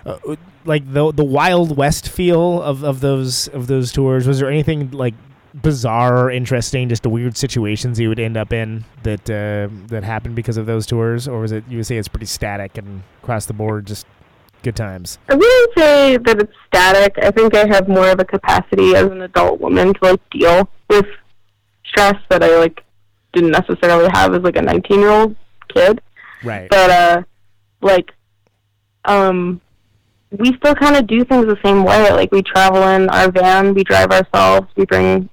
uh, like the the wild west feel of, of those of those tours was there anything like bizarre or interesting just the weird situations you would end up in that uh, that happened because of those tours or was it you would say it's pretty static and across the board just good times I wouldn't say that it's static. I think I have more of a capacity as an adult woman to like deal with stress that I like didn't necessarily have as like a 19 year old kid. right But uh, like, um, we still kind of do things the same way. Like we travel in our van, we drive ourselves, we bring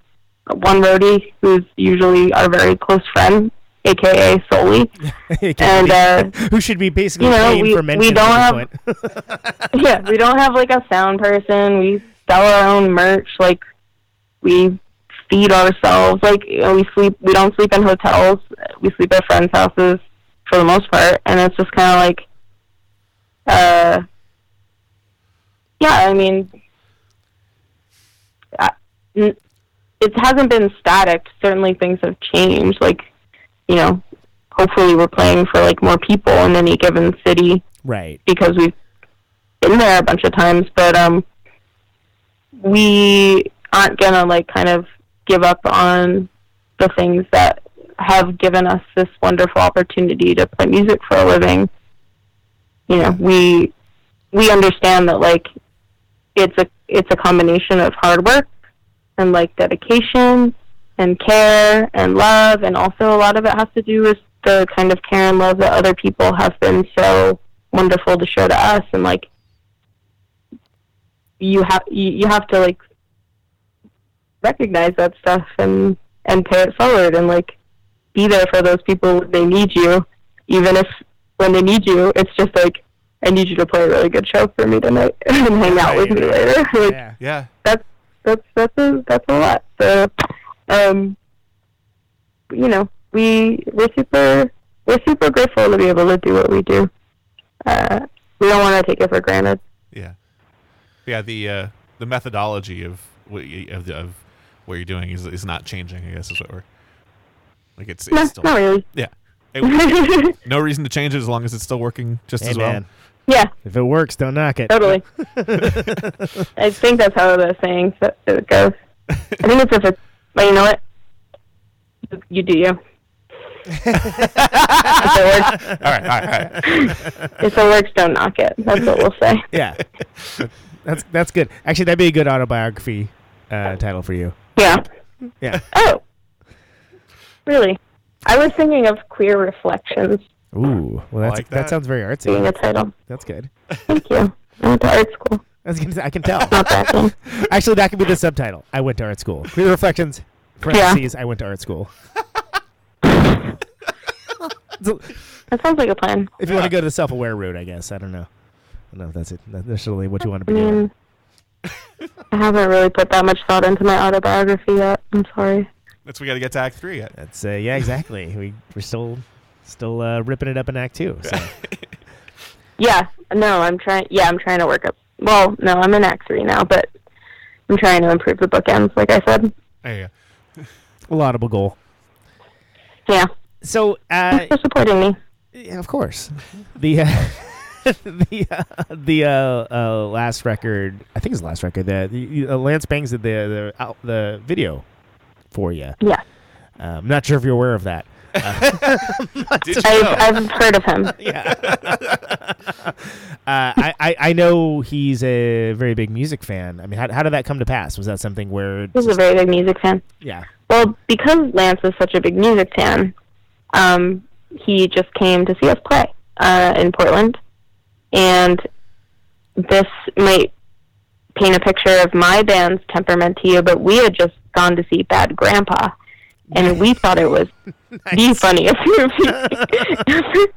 one roadie who's usually our very close friend, aka Soli. and uh, who should be basically you know, we- for we don't have- yeah, we don't have like a sound person. We sell our own merch. Like we feed ourselves. Like you know, we sleep. We don't sleep in hotels. We sleep at friends' houses for the most part, and it's just kind of like, uh, yeah. I mean, I, it hasn't been static. Certainly, things have changed. Like, you know, hopefully, we're playing for like more people in any given city right because we've been there a bunch of times, but um, we aren't gonna like kind of give up on the things that have given us this wonderful opportunity to play music for a living, you know, we we understand that like it's a it's a combination of hard work and like dedication and care and love and also a lot of it has to do with the kind of care and love that other people have been so wonderful to show to us and like you have you, you have to like recognize that stuff and and pay it forward and like be there for those people when they need you even if when they need you it's just like I need you to play a really good show for me tonight and hang out with me later. like, Yeah. Yeah. that's that's that's a that's a lot. So, um, you know, we we're super we're super grateful to be able to do what we do. Uh, we don't want to take it for granted. Yeah. Yeah. The uh, the methodology of what you, of, the, of what you're doing is is not changing. I guess is what we're like. It's, it's No, still not really. yeah. It- no reason to change it as long as it's still working just Hey, as well. man. Yeah, If it works, don't knock it. totally. I think that's how the saying it goes. I think it's if it's, but you know what? You do you. if, it works, All right. All right. All right. if it works, don't knock it. That's what we'll say. Yeah. that's that's good. Actually, that'd be a good autobiography uh, title for you. Yeah. Yeah. Oh, really? I was thinking of queer reflections Ooh. Well, that's, like that. that. sounds very artsy. being a artsy. title. That's good. Thank you. I went to art school. I, say, I can tell. Not that thing. Actually, that could be the subtitle. I went to art school. Queer reflections. Parentheses. I went to art school. That sounds like a plan. if you want to go to the self-aware route, I guess. I don't know. I don't know if that's it. That's initially what you want to I be doing. mean, I haven't really put that much thought into my autobiography yet. I'm sorry. That's we got to get to Act Three yet. That's uh, yeah, exactly. We we're still still uh, ripping it up in Act Two. So. Yeah. No, I'm trying. Yeah, I'm trying to work up. Well, no, I'm in Act Three now, but I'm trying to improve the bookends, like I said. Hey, uh, a laudable goal. Yeah. So, uh, Thanks for supporting me. yeah, of course, the uh, the uh, the uh, uh, last record, I think it's the last record. The, the uh, Lance Bangs did the the out, the video for you. Yeah. Uh, I'm not sure if you're aware of that. did you I've. I've heard of him. yeah. uh, I, I I know he's a very big music fan. I mean, how, how did that come to pass? Was that something where He's a very big music fan. yeah Well, because Lance is such a big music fan, um, he just came to see us play uh, in Portland, and this might paint a picture of my band's temperament to you. But we had just gone to see Bad Grandpa, and we thought it was the funniest movie.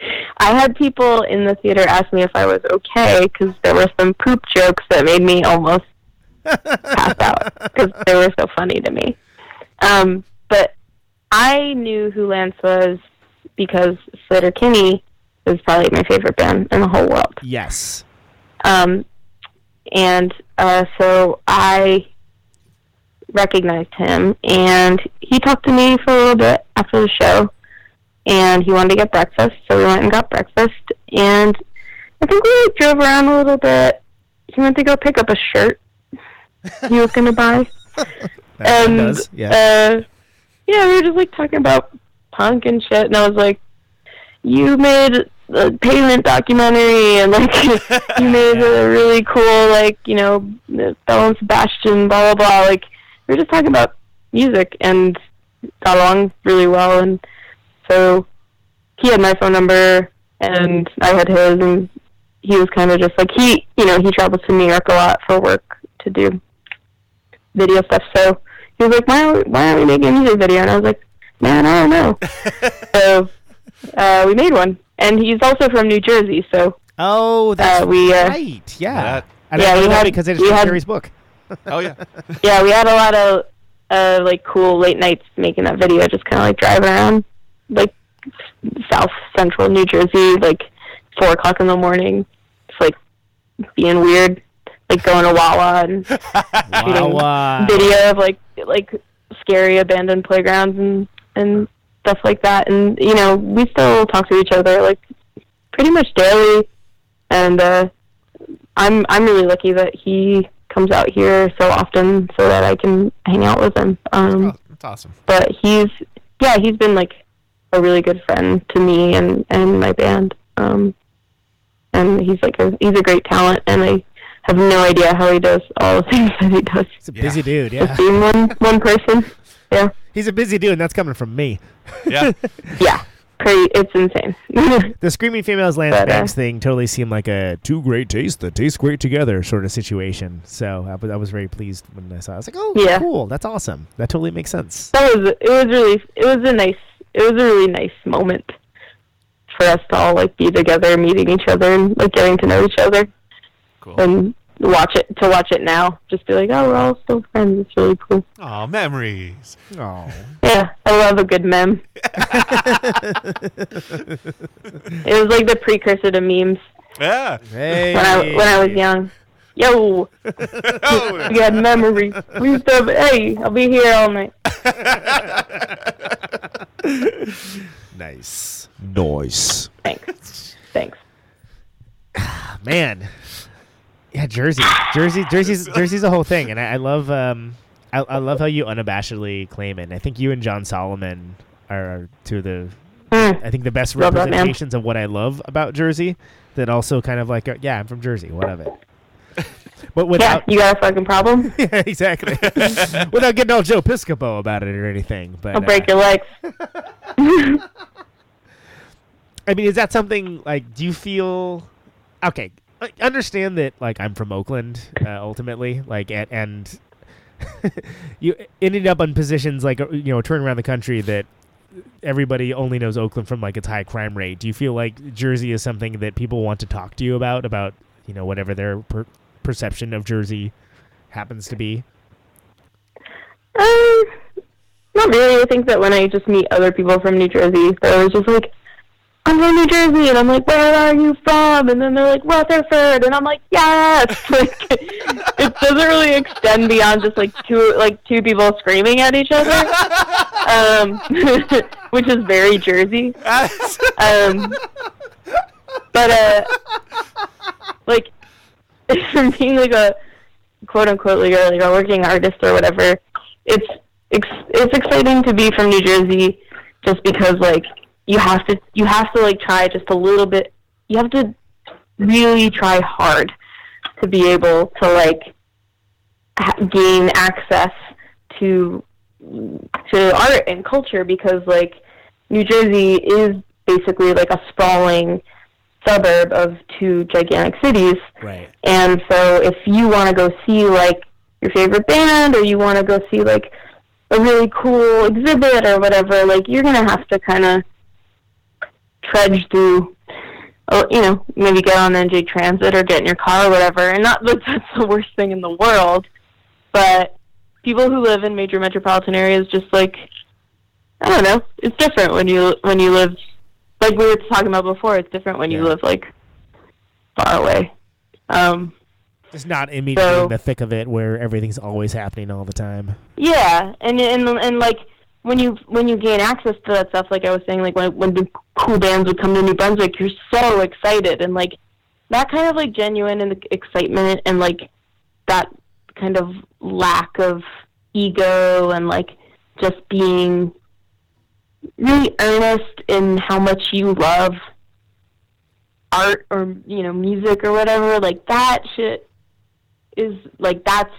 I had people in the theater ask me if I was okay because there were some poop jokes that made me almost pass out because they were so funny to me. Um, but I knew who Lance was because Sleater Kinney is probably my favorite band in the whole world. yes Um, and uh, so I recognized him, and he talked to me for a little bit after the show, and he wanted to get breakfast, so we went and got breakfast, and I think we like, drove around a little bit. He went to go pick up a shirt he was going to buy and does yeah uh, yeah, we were just like talking about punk and shit, and I was like, "You made a Pavement documentary, and like you made a really cool like you know Belle and Sebastian, blah blah blah." Like we were just talking about music and got along really well, and so he had my phone number and I had his, and he was kind of just like he, you know, he travels to New York a lot for work to do video stuff, so he was like, why aren't, we, why aren't we making a music video? And I was like, man, I don't know. so uh, we made one. And he's also from New Jersey, so oh that's uh, we, uh, right yeah That- I Yeah, didn't know we that had- because I just we read had- book oh yeah. yeah, we had a lot of uh, like cool late nights making that video, just kind of like driving around like South Central New Jersey, like four o'clock in the morning, just like being weird, like going to Wawa and shooting Wawa. video of like like scary abandoned playgrounds and and stuff like that. And you know, we still talk to each other like pretty much daily. And uh, I'm I'm really lucky that he comes out here so often so that I can hang out with him. Um, Oh, that's awesome. but he's yeah, he's been like a really good friend to me and and my band. Um, and he's like a he's a great talent, and I have no idea how he does all the things that he does. He's a busy dude. Yeah, Just being one one person. Yeah, he's a busy dude, and that's coming from me. Yeah. yeah, crazy. It's insane. The screaming females Lance But, uh, Bangs thing totally seemed like a two great tastes that taste great together sort of situation. So I was, I was very pleased when I saw. it. I was like, oh, Yeah. cool, that's awesome. That totally makes sense. that was it. Was really it was a nice it was a really nice moment for us to all like be together, meeting each other, and like getting to know each other. Cool. And watch it to watch it now, just be like, oh, we're all still friends. It's really cool. Aw, memories. Oh, Yeah, I love a good mem. it was like the precursor to memes Yeah. hey, when I when I was young. Yo, Oh, we had memories. We used to. Have, hey, I'll be here all night. nice, nice, Thanks. Thanks. man. Yeah, Jersey, Jersey, Jersey's Jersey's a whole thing, and I, I love um, I, I love how you unabashedly claim it. And I think you and Jon Solomon are two of the Mm. I think the best Love that, representations of what I love about Jersey. That also kind of like, uh, yeah, I'm from Jersey. What of it? But Yeah, you got a fucking problem? yeah, exactly. without getting all Joe Piscopo about it or anything. But I'll break uh, your legs. I mean, is that something like? Do you feel okay? I understand that like I'm from Oakland, uh, ultimately, like and, you ended up on positions like you know turn around the country that everybody only knows Oakland from like its high crime rate. Do you feel like Jersey is something that people want to talk to you about about you know whatever their per- perception of Jersey happens to be? Um, not really. I think that when I just meet other people from New Jersey, they're just like, I'm from New Jersey, and I'm like, where are you from? And then they're like, Rutherford, and I'm like, yes. Like, it doesn't really extend beyond just like two like two people screaming at each other, um, which is very Jersey. Um, but uh, like from being like a quote unquote like a, like a working artist or whatever, it's it's exciting to be from New Jersey just because like you have to you have to like try just a little bit. You have to really try hard to be able to like ha- gain access to to art and culture because like New Jersey is basically like a sprawling suburb of two gigantic cities Right. and so if you want to go see like your favorite band or you want to go see like a really cool exhibit or whatever, like you're going to have to kind of trudge through oh, you know, maybe get on NJ Transit or get in your car or whatever. And not that that's the worst thing in the world, but people who live in major metropolitan areas just like I don't know, it's different when you when you live like we were talking about before, it's different when you live like far away. Um Just not immediately So- in the thick of it where everything's always happening all the time. Yeah, and and and like when you when you gain access to that stuff, like I was saying, like when when the cool bands would come to New Brunswick, you're so excited. And like that kind of like genuine and excitement and like that kind of lack of ego and like just being really earnest in how much you love art or you know music or whatever like that shit is like that's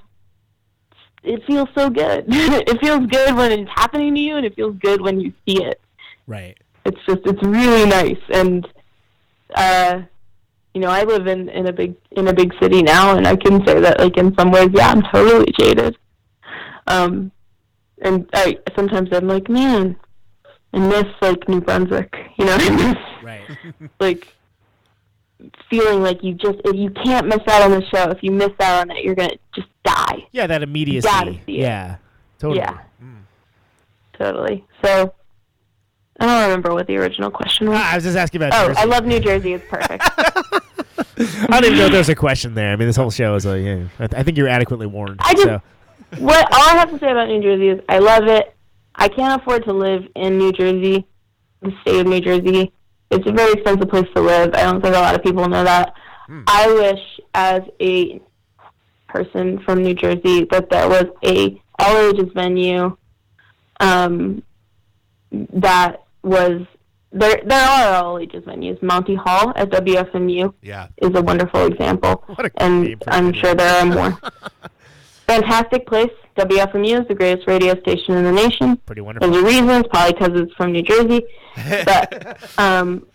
it feels so good. it feels good when it's happening to you, and it feels good when you see it. Right. It's just it's really nice, and uh, you know, I live in in a big in a big city now, and I can say that like in some ways, yeah, I'm totally jaded. Um, and I sometimes I'm like, man, I miss like New Brunswick. You know, I miss Right. like feeling like you just if you can't miss out on the show. If you miss out on it, you're gonna just die. Yeah, that immediacy. gotta see it. Yeah. Totally. Yeah. Totally. So I don't remember what the original question was. Ah, I was just asking about oh, Jersey. I love New Jersey. It's perfect. I don't even know if there's a question there. I mean, this whole show is like, yeah, I, th- I think you're adequately warned. I just- so. what all I have to say about New Jersey is I love it. I can't afford to live in New Jersey, the state of New Jersey. It's a very expensive place to live. I don't think a lot of people know that. I wish, as a person from New Jersey, that there was a all ages venue, um, that was there. There are all ages venues. Monty Hall at WFMU Yeah. is a wonderful example, and name for a I'm sure there are more. Fantastic place. WFMU is the greatest radio station in the nation. Pretty wonderful. There's a reason, probably because it's from New Jersey. But um,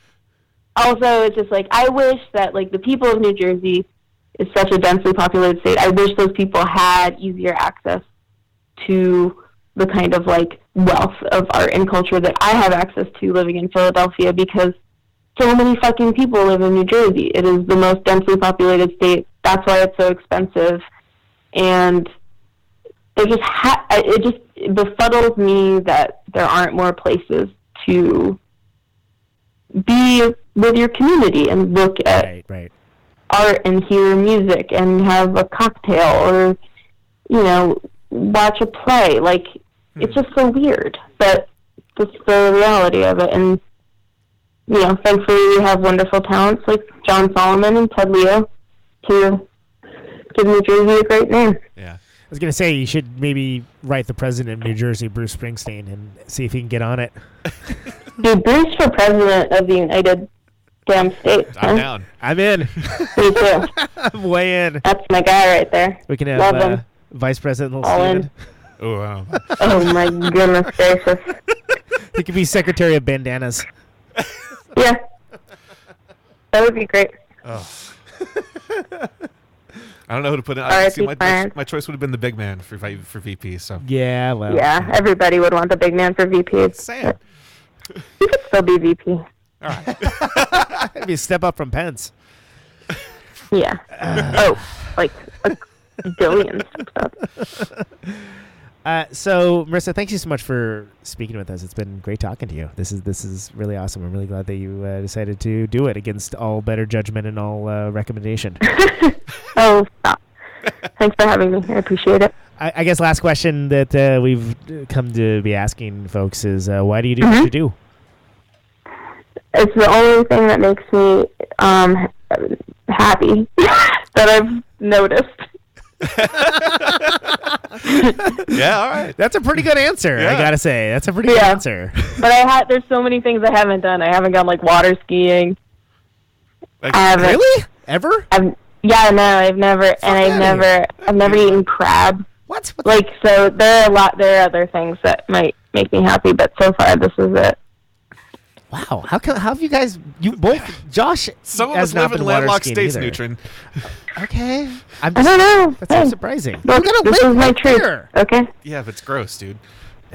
also, it's just like I wish that like the people of New Jersey is such a densely populated state. I wish those people had easier access to the kind of like wealth of art and culture that I have access to living in Philadelphia because so many fucking people live in New Jersey. It is the most densely populated state. That's why it's so expensive, and it just ha- it just befuddles me that there aren't more places to be with your community and look at Right, right. art and hear music and have a cocktail or you know watch a play. Like it's hmm. just so weird but that's the reality of it. And you know thankfully we have wonderful talents like jon solomon and ted leo to give new jersey a great name Yeah. I was gonna say you should maybe write the president of New Jersey, Bruce Springsteen, and see if he can get on it. dude bruce for president of the united damn states I'm huh? down. I'm in. me too I'm way in. that's my guy right there We can have Love uh, him. Vice President Little All in. Oh, wow. oh my goodness gracious He could be Secretary of Bandanas. Yeah. That would be great. I don't know who to put in. I R.I.P. see, my, my, my choice would have been the big man for for VP. So Yeah, well. yeah, everybody would want the big man for VP. It's Sam. He could still be VP. That'd be a step up from Pence. Yeah. oh, like a billion stuff. Uh, so, Marissa, thank you so much for speaking with us. It's been great talking to you. This is this is really awesome. I'm really glad that you uh, decided to do it against all better judgment and all uh, recommendation. Oh, stop. Thanks for having me. I appreciate it. I, I guess last question that uh, we've uh, come to be asking folks is, uh, why do you do what you do? It's the only thing that makes me um, happy that I've noticed. Yeah. All right. That's a pretty good answer. I gotta say, that's a pretty good answer. But I had there's so many things I haven't done. I haven't gone like water skiing. Like, I really? Ever? I've, yeah, no, I've never, and I've outta never, I've never eaten crab. What? What Like, so there are a lot, there are other things that might make me happy, but so far this is it. Wow. How come? How have you guys? You both, Josh, Some of has us not live in been water landlocked skiing states, either. Neutron. Okay. I'm I just, don't know. That's so Hey, surprising. look, you gotta this live is my right truth. here. Okay. Yeah, but it's gross, dude.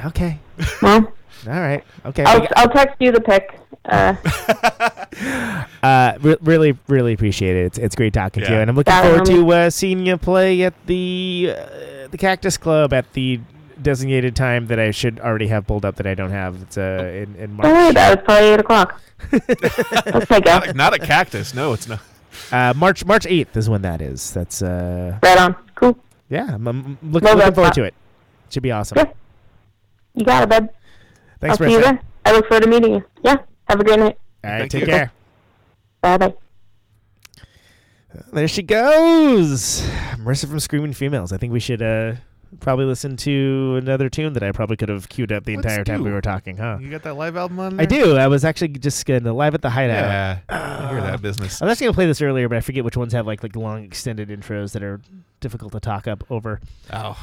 Okay. Well, All right. Okay. I'll, I'll text you the pic. Uh, Uh, re- really, really appreciate it. It's, it's great talking to you, and I'm looking Yeah, forward homie. to uh, seeing you play at the uh, the Cactus Club at the designated time that I should already have pulled up that I don't have. It's uh, in, in don't worry March. about it. It's probably 8 o'clock. Let's take Not a, not a cactus. No, it's not. Uh, March March 8th is when that is. That's uh, Right on. Cool. yeah. I'm, I'm look, Love looking forward spot. to it. Should be awesome. Good. You got it, bud. Thanks, I'll see you there. I look forward to meeting you. Yeah. Have a great night. All right, Thank take you. care. Bye bye. There she goes. Marissa from Screaming Females. I think we should uh, probably listen to another tune that I probably could have queued up the Let's entire time we were talking, huh? You got that live album on I do. I was actually just going to live at the hideout. Yeah. I hear that business. I was actually to play this earlier, but I forget which ones have like like long extended intros that are difficult to talk up over. Oh.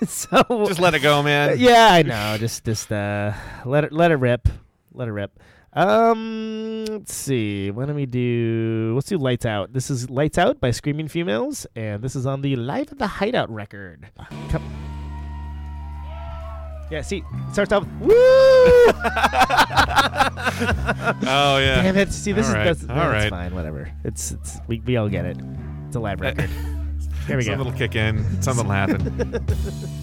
so Just let it go, man. yeah, I know. Just just uh, let it let it rip. Let it rip. Um, let's see. Why don't we do? Let's do "Lights Out." This is "Lights Out" by Screaming Females, and this is on the Live at the Hideout record. Come. Yeah, see, it starts off. Woo! Oh yeah. Damn it! See, this All is right, that's, all that's right. fine. Whatever. It's it's we, we all get it. It's a live record. Here we go. Something will kick in. Something will happen.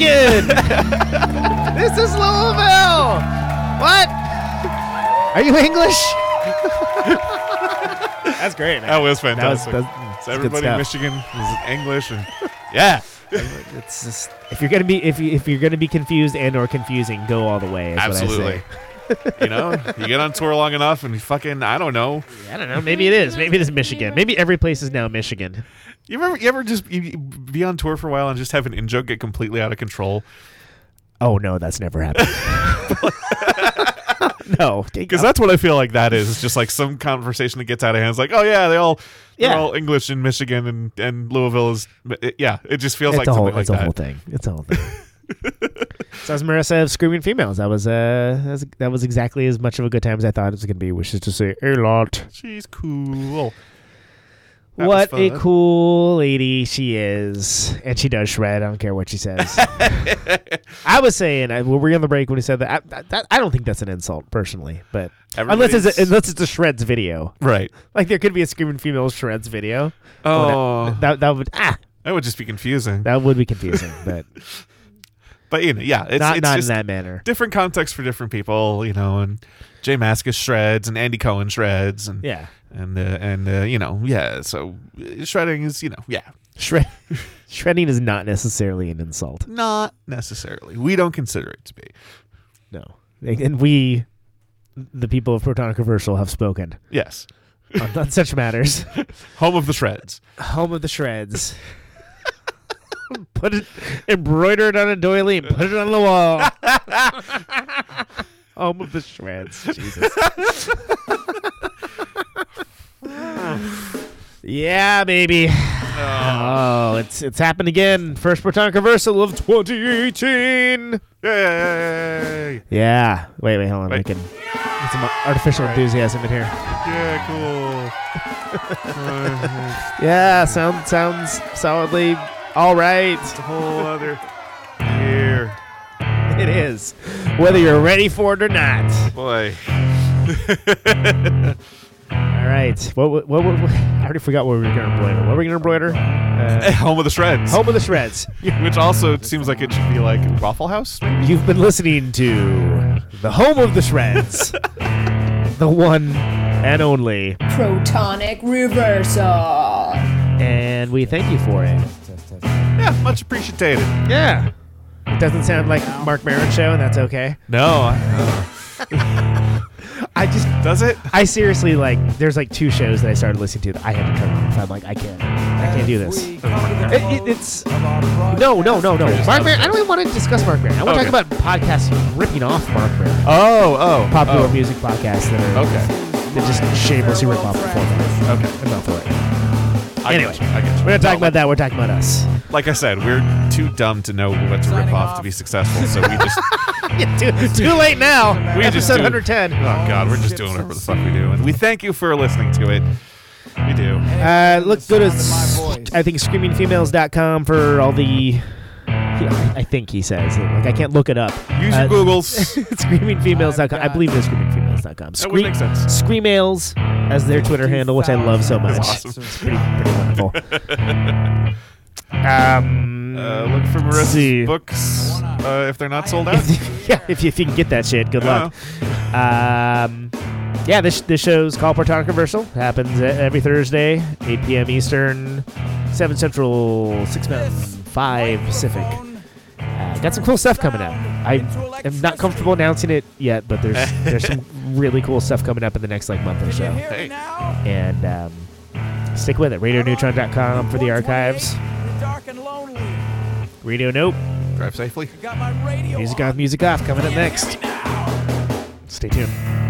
Hello, Michigan. this is Louisville. What? Are you English? That's great. Man. That was That was- fantastic. that's- so that's everybody in. Michigan is English and yeah, It's just if you're gonna be if you if you're gonna be confused and or confusing, go all the way. Is absolutely. What I, say. you know, you get on tour long enough and fucking I don't know. I don't know. Maybe it is. Maybe it is Michigan. Maybe every place is now Michigan. You ever you ever just you, be on tour for a while and just have an in joke get completely out of control? Oh no, that's never happened. no, Because that's what I feel like that is. It's just like some conversation that gets out of hand. It's like, oh yeah, they all they're Yeah. all English in Michigan and and Louisville is it- yeah. It just feels it's like a whole, something like it's a that. whole thing. It's a whole thing. so as Marissa of Screaming Females, that was uh that was, that was exactly as much of a good time as I thought it was gonna be, which is to say a lot. She's cool. That what a cool lady she is, and she does shred. I don't care what she says. I was saying I, we were on the break when he said that I, that, that- I don't think that's an insult personally, but unless it's a, unless it's a shreds video, Right. like there could be a screaming female shreds video. Oh, that, that that would ah that would just be confusing. that would be confusing, but But you know, yeah, it's not it's not in that manner. different context for different people, you know, and J Mascis shreds and Andy Cohen shreds and Yeah, and uh, and uh, you know, yeah, so uh, shredding is, you know, yeah, shred shredding is not necessarily an insult. not necessarily. We don't consider it to be. No, and we, the people of Protonic Reversal, have spoken Yes. on, on such matters. Home of the shreds. Home of the shreds. put it embroidered on a doily and put it on the wall. Home of the shreds. Jesus. yeah, baby. Oh, it's it's happened again. First Protonic Reversal of 2018. Yay! Yeah. Wait, wait, hold on. Wait. We can get some artificial enthusiasm in here. Yeah, cool. Yeah, sound sounds solidly all right. It's a whole other year. It is. Whether you're ready for it or not. Boy. All right. What, what, what, what- I already forgot what we were going to embroider. What were we going to embroider? Uh, Home of the shreds. Home of the Shreds. Which also seems like it should be like Waffle House. maybe? You've been listening to the Home of the Shreds. the one and only. Protonic reversal. And we thank you for it. Yeah, much appreciated. Yeah. It doesn't sound like Marc Maron show, and that's okay. No. I- I just Does it? I seriously like. There's like two shows that I started listening to that I had to turn off. I'm like, I can't, I can't do this. It, it, it's no, no, no, no. Marc Maron. I don't even want to discuss Marc Maron. I want to Okay. talk about podcasts ripping off Marc Maron. Oh, oh. oh. Popular oh. music podcasts that are Okay. that just shamelessly rip off the format. Okay. I'm not for it. I Anyway, get you. I get you. We're not talking Well, about that. We're talking about us. Like I said, we're too dumb to know what to rip off to be successful, so we just too, too late now. we just Episode do- 110. Oh God, we're just doing whatever the fuck we do, and we thank you for listening to it. We do. Uh, look, go to s- I think screamingfemales.com for all the. I I think he says like I can't look it up. Use Uh, your Googles. screamingfemales.com. I believe it is screamingfemales.com. That would Scream, make sense. Screamales as their Twitter handle, which I love so much. awesome. It's pretty, pretty wonderful. um, Uh, look for Let's see. Marissa's books uh, if they're not sold out. yeah, if you, if you can get that shit, good luck. Um, yeah, this this show's called Protonic Reversal. Happens every Thursday, 8 p.m. Eastern, 7 Central, 6 Mountain, 5 Pacific. Uh, got some cool stuff coming out. I am not comfortable announcing it yet, but there's there's some really cool stuff coming up in the next like month or so. Hey, And um, stick with it. RadioNeutron.com for the archives. Radio Nope. drive safely. Music off, music off. Coming up next. Stay tuned.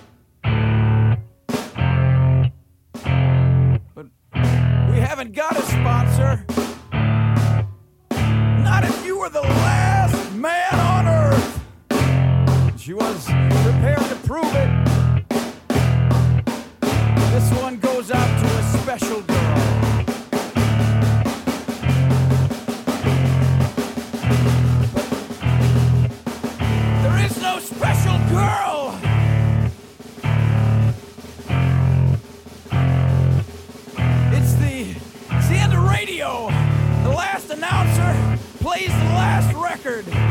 Weird.